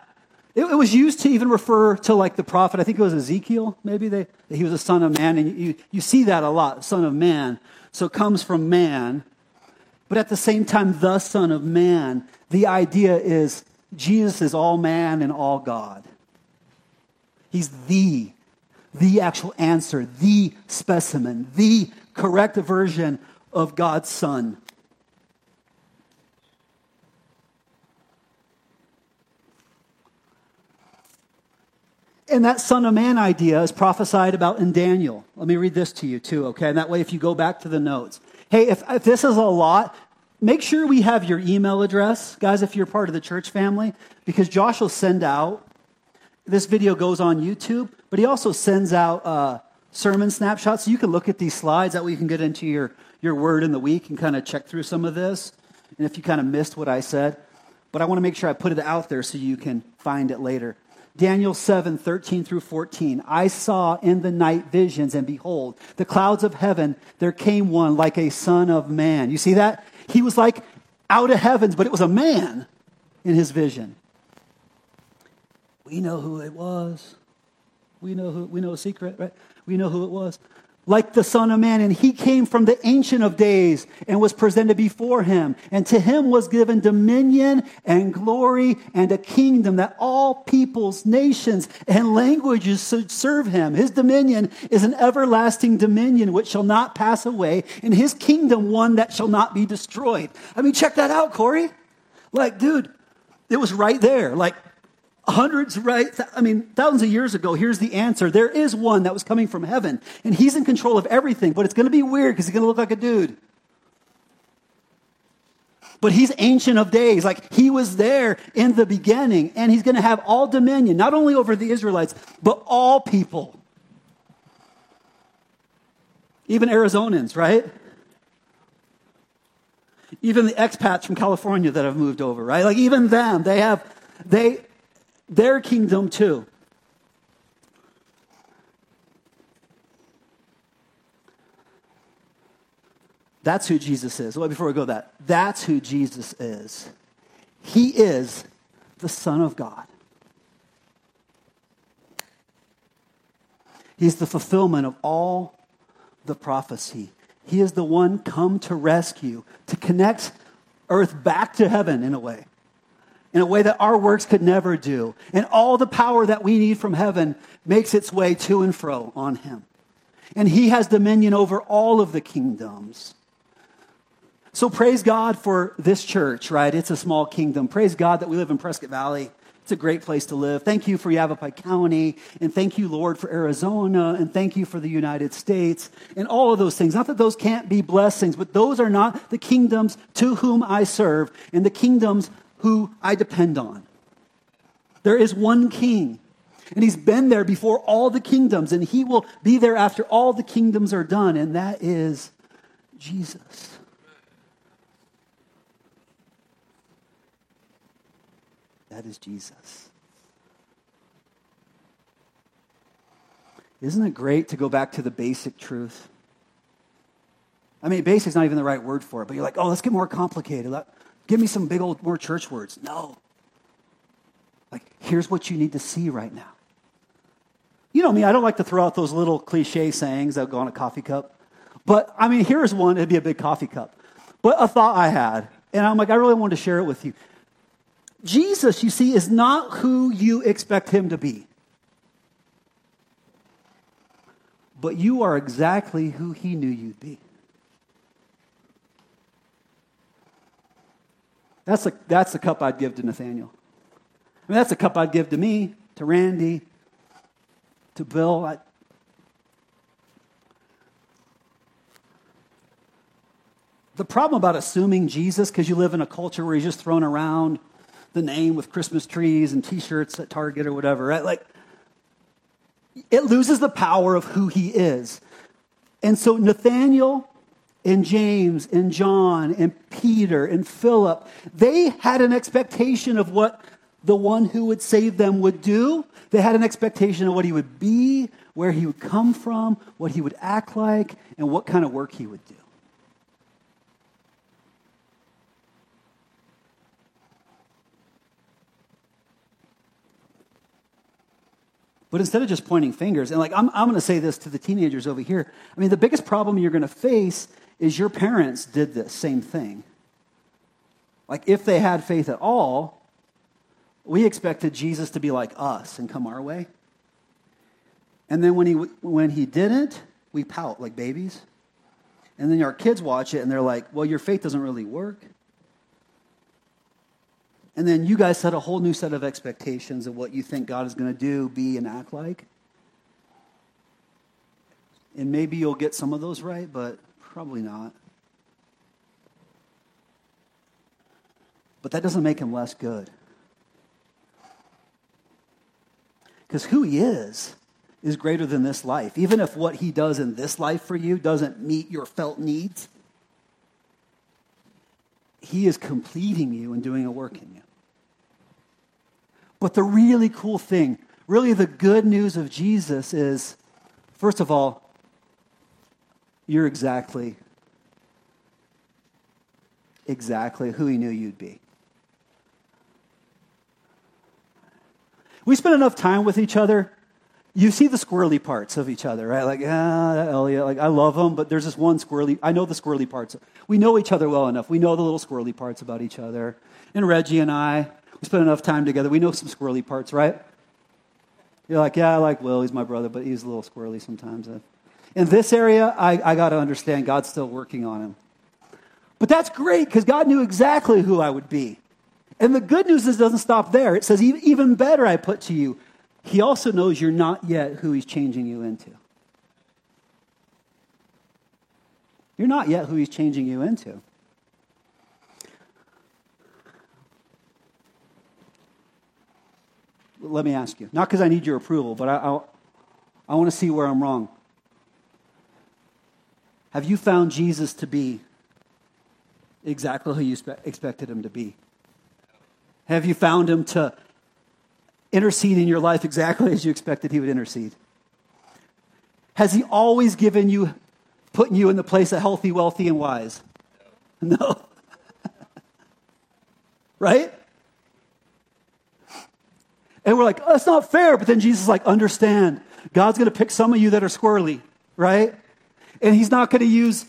It, it, was used to even refer to like the prophet, I think it was Ezekiel, maybe they, he was a son of man. And you, you see that a lot, son of man. So it comes from man. But at the same time, the Son of Man, the idea is Jesus is all man and all God. He's the, the actual answer, the specimen, the correct version of God's Son. And that Son of Man idea is prophesied about in Daniel. Let me read this to you, too, okay? And that way, if you go back to the notes. Hey, if, if this is a lot, make sure we have your email address, guys, if you're part of the church family, because Josh will send out. This video goes on YouTube, but he also sends out uh, sermon snapshots so you can look at these slides. That way, you can get into your, your word in the week and kind of check through some of this. And if you kind of missed what I said, but I want to make sure I put it out there so you can find it later. Daniel 7, 13 through 14. I saw in the night visions, and behold, the clouds of heaven, there came one like a son of man. You see that? He was like out of heavens, but it was a man in his vision. We know who it was. We know who we know a secret, right? We know who it was like the Son of Man, and he came from the Ancient of Days and was presented before him. And to him was given dominion and glory and a kingdom that all peoples, nations, and languages should serve him. His dominion is an everlasting dominion which shall not pass away, and his kingdom one that shall not be destroyed. I mean, check that out, Corey. Like, dude, it was right there. Like, hundreds, right? I mean, thousands of years ago, here's the answer. There is one that was coming from heaven, and he's in control of everything, but it's going to be weird because he's going to look like a dude. But he's ancient of days. Like he was there in the beginning, and he's going to have all dominion, not only over the Israelites, but all people. Even Arizonans, right? Even the expats from California that have moved over, right? Like even them, they have, they, their kingdom too. That's who Jesus is. Well, before we go that, that's who Jesus is. He is the Son of God. He's the fulfillment of all the prophecy. He is the one come to rescue, to connect earth back to heaven in a way, in a way that our works could never do. And all the power that we need from heaven makes its way to and fro on him. And he has dominion over all of the kingdoms. So praise God for this church, right? It's a small kingdom. Praise God that we live in Prescott Valley. It's a great place to live. Thank you for Yavapai County, and thank you, Lord, for Arizona, and thank you for the United States, and all of those things. Not that those can't be blessings, but those are not the kingdoms to whom I serve and the kingdoms who I depend on. There is one king, and he's been there before all the kingdoms, and he will be there after all the kingdoms are done, and that is Jesus. That is Jesus. Isn't it great to go back to the basic truth? I mean, basic's not even the right word for it, but you're like, oh, let's get more complicated. Give me some big old more church words. No. Like, here's what you need to see right now. You know me, I don't like to throw out those little cliche sayings that go on a coffee cup. But I mean, here's one, it'd be a big coffee cup. But a thought I had, and I'm like, I really wanted to share it with you. Jesus, you see, is not who you expect him to be. But you are exactly who he knew you'd be. That's the, that's the cup I'd give to Nathaniel. I mean, that's the cup I'd give to me, to Randy, to Bill. I, the problem about assuming Jesus, because you live in a culture where he's just thrown around the name with Christmas trees and t shirts at Target or whatever, right? Like, it loses the power of who he is. And so Nathaniel and James and John and Peter and Philip, they had an expectation of what the one who would save them would do. They had an expectation of what he would be, where he would come from, what he would act like, and what kind of work he would do. But instead of just pointing fingers, and like I'm, I'm going to say this to the teenagers over here. I mean, the biggest problem you're going to face is your parents did the same thing. Like, if they had faith at all, we expected Jesus to be like us and come our way. And then when he, when he didn't, we pout like babies. And then our kids watch it and they're like, well, your faith doesn't really work. And then you guys set a whole new set of expectations of what you think God is going to do, be, and act like. And maybe you'll get some of those right, but probably not. But that doesn't make him less good. Because who he is is greater than this life. Even if what he does in this life for you doesn't meet your felt needs, he is completing you and doing a work in you. But the really cool thing, really the good news of Jesus is first of all, you're exactly, exactly who he knew you'd be. We spend enough time with each other. You see the squirrely parts of each other, right? Like, ah, Elliot, like I love him, but there's this one squirrely. I know the squirrely parts. We know each other well enough. We know the little squirrely parts about each other. And Reggie and I, we spend enough time together. We know some squirrely parts, right? You're like, yeah, I like Will. He's my brother, but he's a little squirrely sometimes. In this area, I, I got to understand God's still working on him. But that's great because God knew exactly who I would be. And the good news is it doesn't stop there. It says, even better, I put to you, He also knows you're not yet who He's changing you into. You're not yet who He's changing you into. let me ask you, not because I need your approval, but I, I, I want to see where I'm wrong. Have you found Jesus to be exactly who you expected him to be? Have you found him to intercede in your life exactly as you expected he would intercede? Has he always given you putting you in the place of healthy, wealthy, and wise? <laughs> No. right? And we're like, oh, that's not fair. But then Jesus is like, understand, God's going to pick some of you that are squirrely, right? And he's not going to use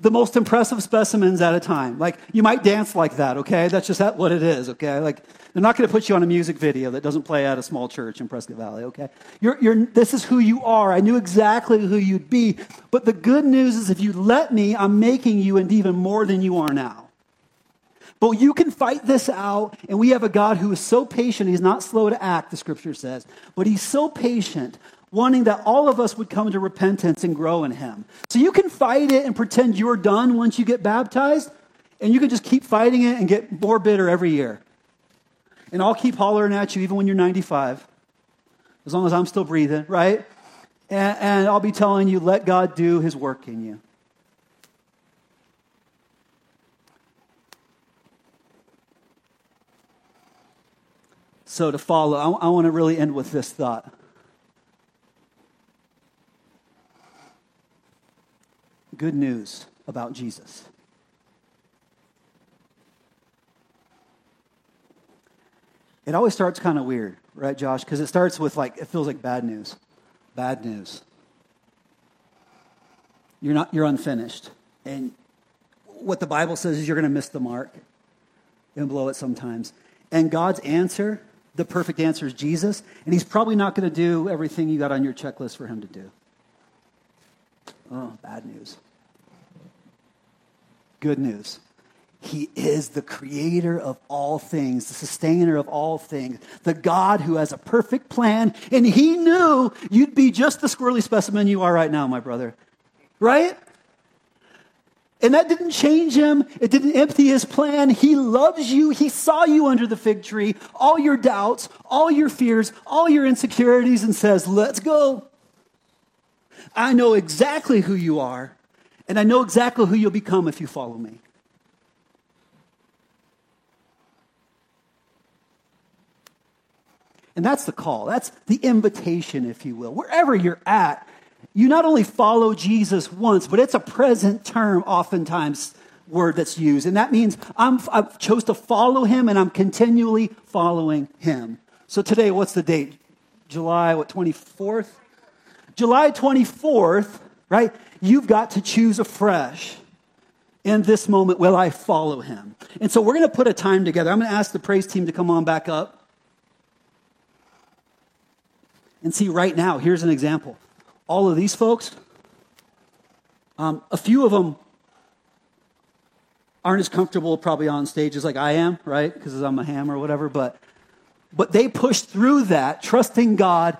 the most impressive specimens at a time. Like, you might dance like that, okay? That's just what it is, okay? Like, they're not going to put you on a music video that doesn't play at a small church in Prescott Valley, okay? You're, you're, this is who you are. I knew exactly who you'd be. But the good news is if you let me, I'm making you into even more than you are now. But you can fight this out, and we have a God who is so patient. He's not slow to act, the scripture says, but he's so patient, wanting that all of us would come to repentance and grow in him. So you can fight it and pretend you're done once you get baptized, and you can just keep fighting it and get more bitter every year. And I'll keep hollering at you even when you're 95, as long as I'm still breathing, right? And, and I'll be telling you, let God do his work in you. So, to follow, I, I want to really end with this thought. Good news about Jesus. It always starts kind of weird, right, Josh? Because it starts with like, it feels like bad news. Bad news. You're not, you're unfinished. And what the Bible says is you're going to miss the mark and blow it sometimes. And God's answer the perfect answer is Jesus, and he's probably not going to do everything you got on your checklist for him to do. Oh, bad news. Good news. He is the creator of all things, the sustainer of all things, the God who has a perfect plan, and he knew you'd be just the squirrely specimen you are right now, my brother. Right? And that didn't change him. It didn't empty his plan. He loves you. He saw you under the fig tree, all your doubts, all your fears, all your insecurities, and says, Let's go. I know exactly who you are, and I know exactly who you'll become if you follow me. And that's the call. That's the invitation, if you will. Wherever you're at, you not only follow Jesus once, but it's a present term, oftentimes, word that's used. And that means I'm, I chose to follow him and I'm continually following him. So today, what's the date? July, what, 24th? July 24th, right? You've got to choose afresh. In this moment, will I follow him? And so we're going to put a time together. I'm going to ask the praise team to come on back up. And see, right now, here's an example all of these folks, um, a few of them aren't as comfortable probably on stages like I am, right? Because I'm a ham or whatever, but but they push through that, trusting God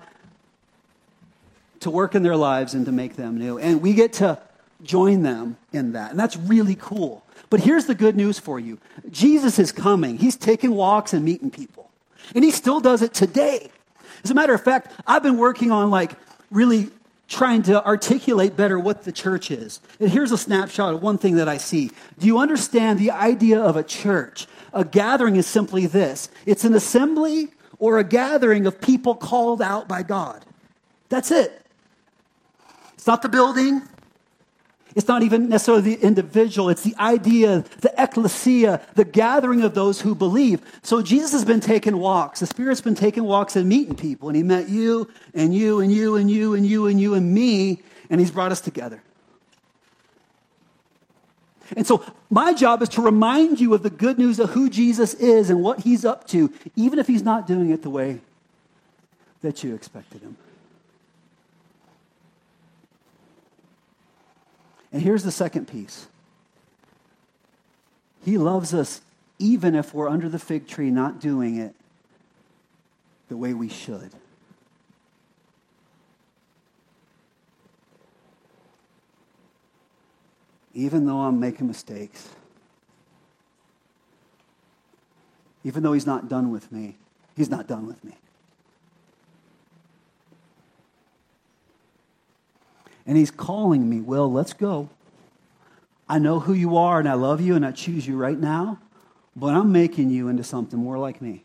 to work in their lives and to make them new. And we get to join them in that. And that's really cool. But here's the good news for you Jesus is coming. He's taking walks and meeting people. And he still does it today. As a matter of fact, I've been working on like really trying to articulate better what the church is. And here's a snapshot of one thing that I see. Do you understand the idea of a church? A gathering is simply this it's an assembly or a gathering of people called out by God. That's it. It's not the building, it's not even necessarily the individual, it's the idea, the ecclesia, the gathering of those who believe. So Jesus has been taking walks. The Spirit's been taking walks and meeting people. And He met you and you and you and you and you and you and me, and He's brought us together. And so, my job is to remind you of the good news of who Jesus is and what He's up to, even if He's not doing it the way that you expected Him. And here's the second piece He loves us even if we're under the fig tree not doing it the way we should. Even though I'm making mistakes, even though He's not done with me, He's not done with me. And he's calling me, Will, let's go. I know who you are and I love you and I choose you right now, but I'm making you into something more like me.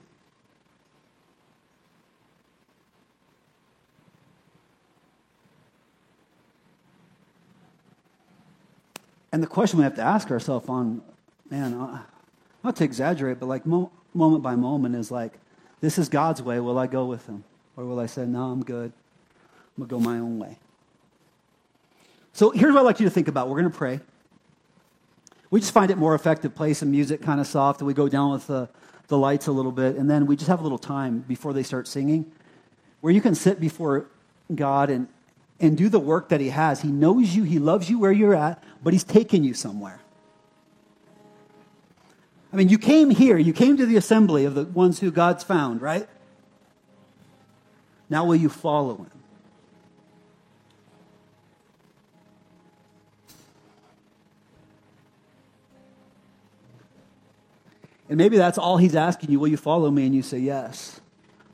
And the question we have to ask ourselves on, man, not to exaggerate, but like mo- moment by moment is like, this is God's way. Will I go with him? Or will I say, no, I'm good. I'm going to go my own way. So here's what I'd like you to think about. We're going to pray. We just find it more effective, play some music kind of soft, and we go down with the, the lights a little bit, and then we just have a little time before they start singing where you can sit before God and, and do the work that He has. He knows you, He loves you where you're at, but He's taking you somewhere. I mean, you came here, you came to the assembly of the ones who God's found, right? Now, will you follow Him? And maybe that's all he's asking you. Will you follow me? And you say yes.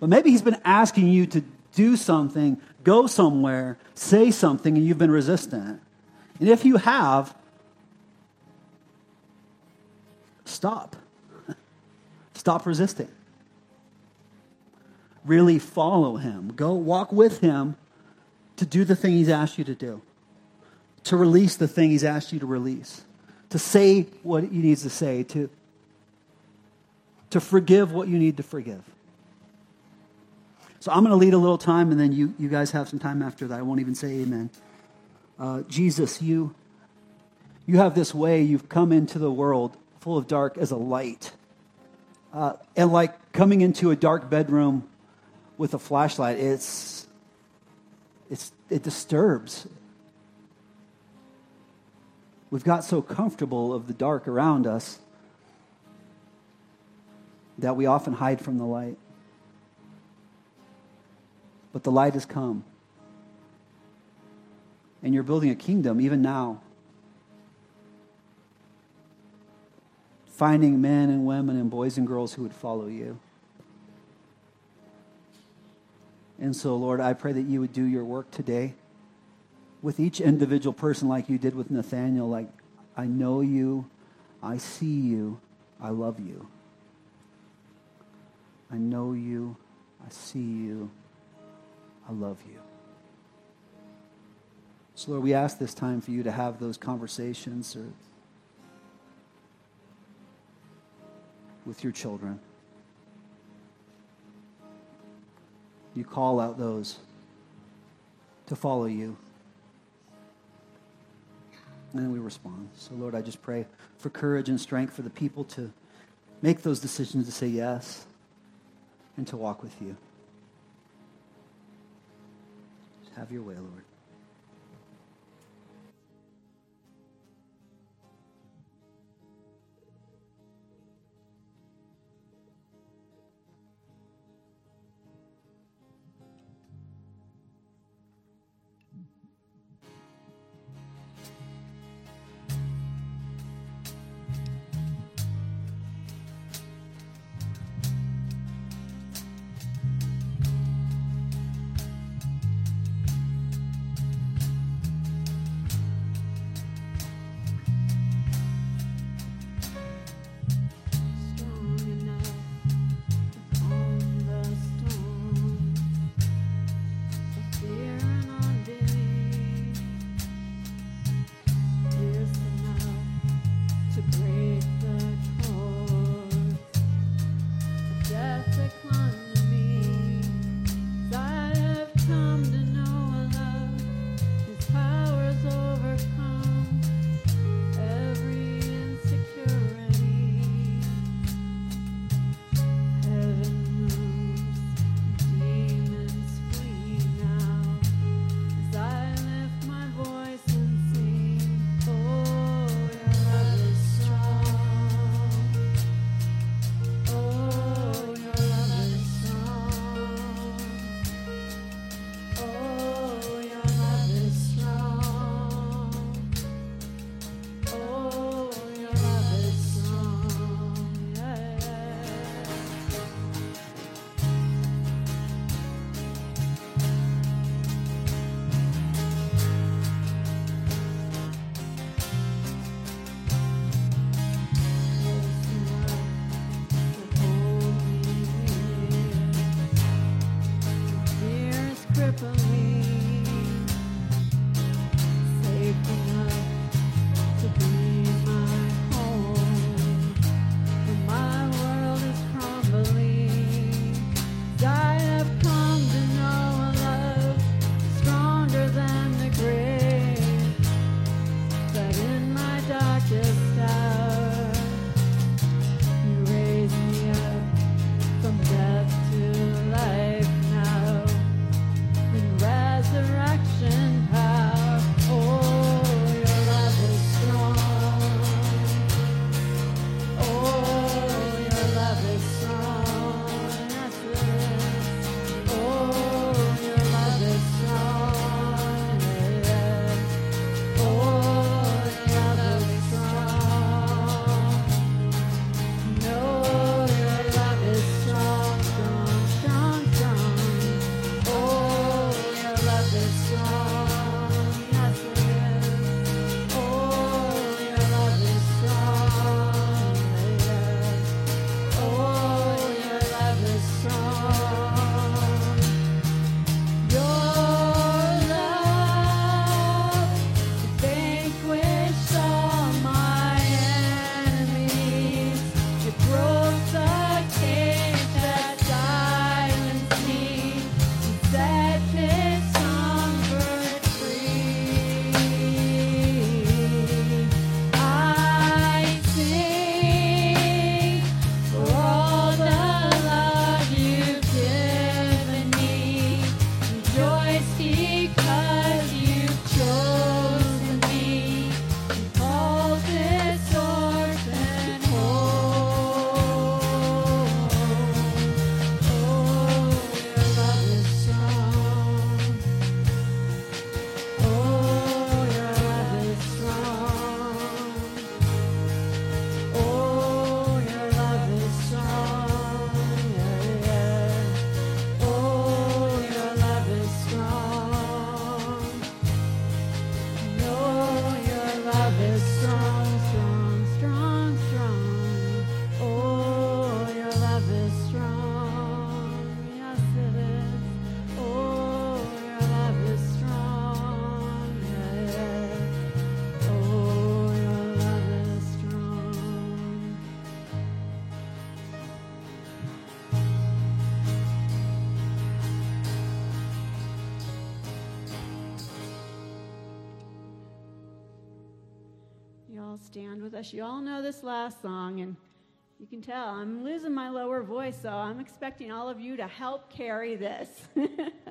But maybe he's been asking you to do something, go somewhere, say something, and you've been resistant. And if you have, stop. <laughs> Stop resisting. Really follow him. Go walk with him to do the thing he's asked you to do, to release the thing he's asked you to release, to say what he needs to say, to to forgive what you need to forgive. So I'm going to lead a little time, and then you, you guys have some time after that. I won't even say amen. Uh, Jesus, you, you have this way. You've come into the world full of dark as a light. Uh, and like coming into a dark bedroom with a flashlight, it's, it's, it disturbs. We've got so comfortable of the dark around us that we often hide from the light. But the light has come. And you're building a kingdom even now. Finding men and women and boys and girls who would follow you. And so, Lord, I pray that you would do your work today with each individual person like you did with Nathaniel. Like, I know you, I see you, I love you. I know you. I see you. I love you. So, Lord, we ask this time for you to have those conversations or with your children. You call out those to follow you. And then we respond. So, Lord, I just pray for courage and strength for the people to make those decisions to say yes and to walk with you. Just have your way, Lord. You all stand with us? You all know this last song, and you can tell I'm losing my lower voice, so I'm expecting all of you to help carry this. <laughs>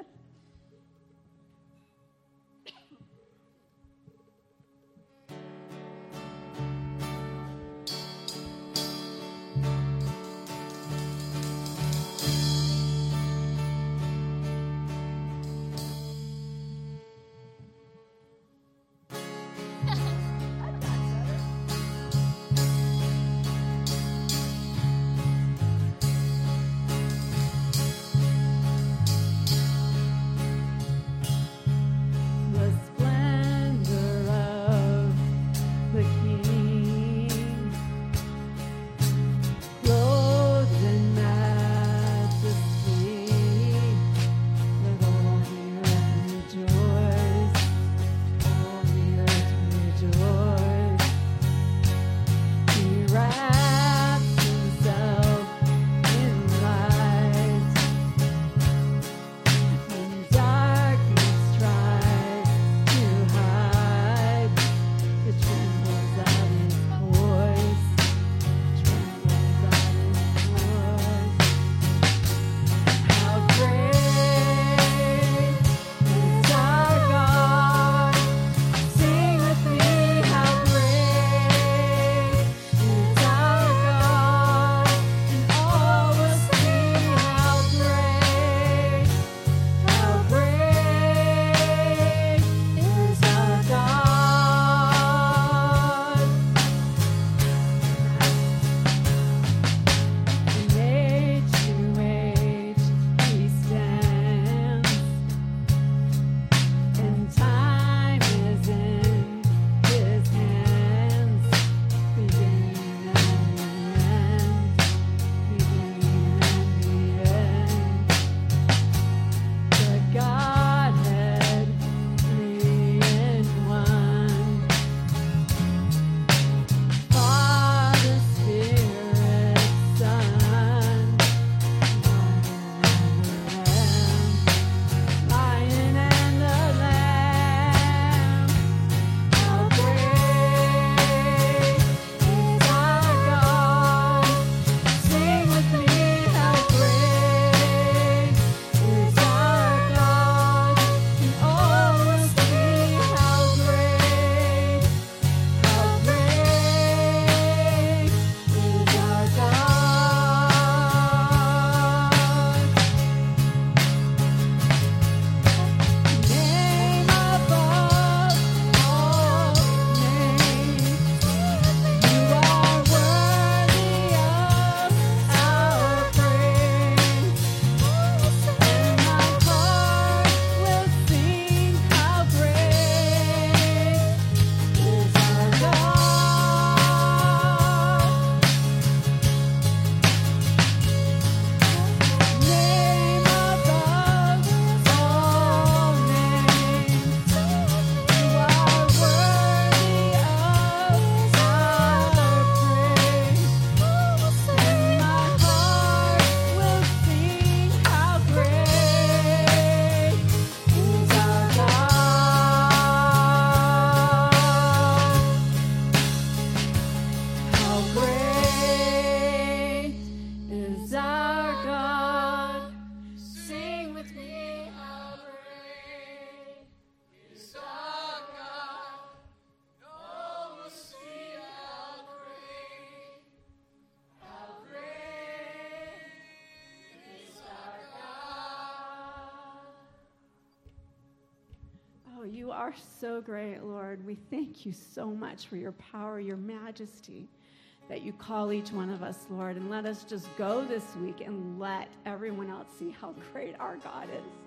you are so great, Lord. We thank you so much for your power, your majesty that you call each one of us, Lord. And let us just go this week and let everyone else see how great our God is.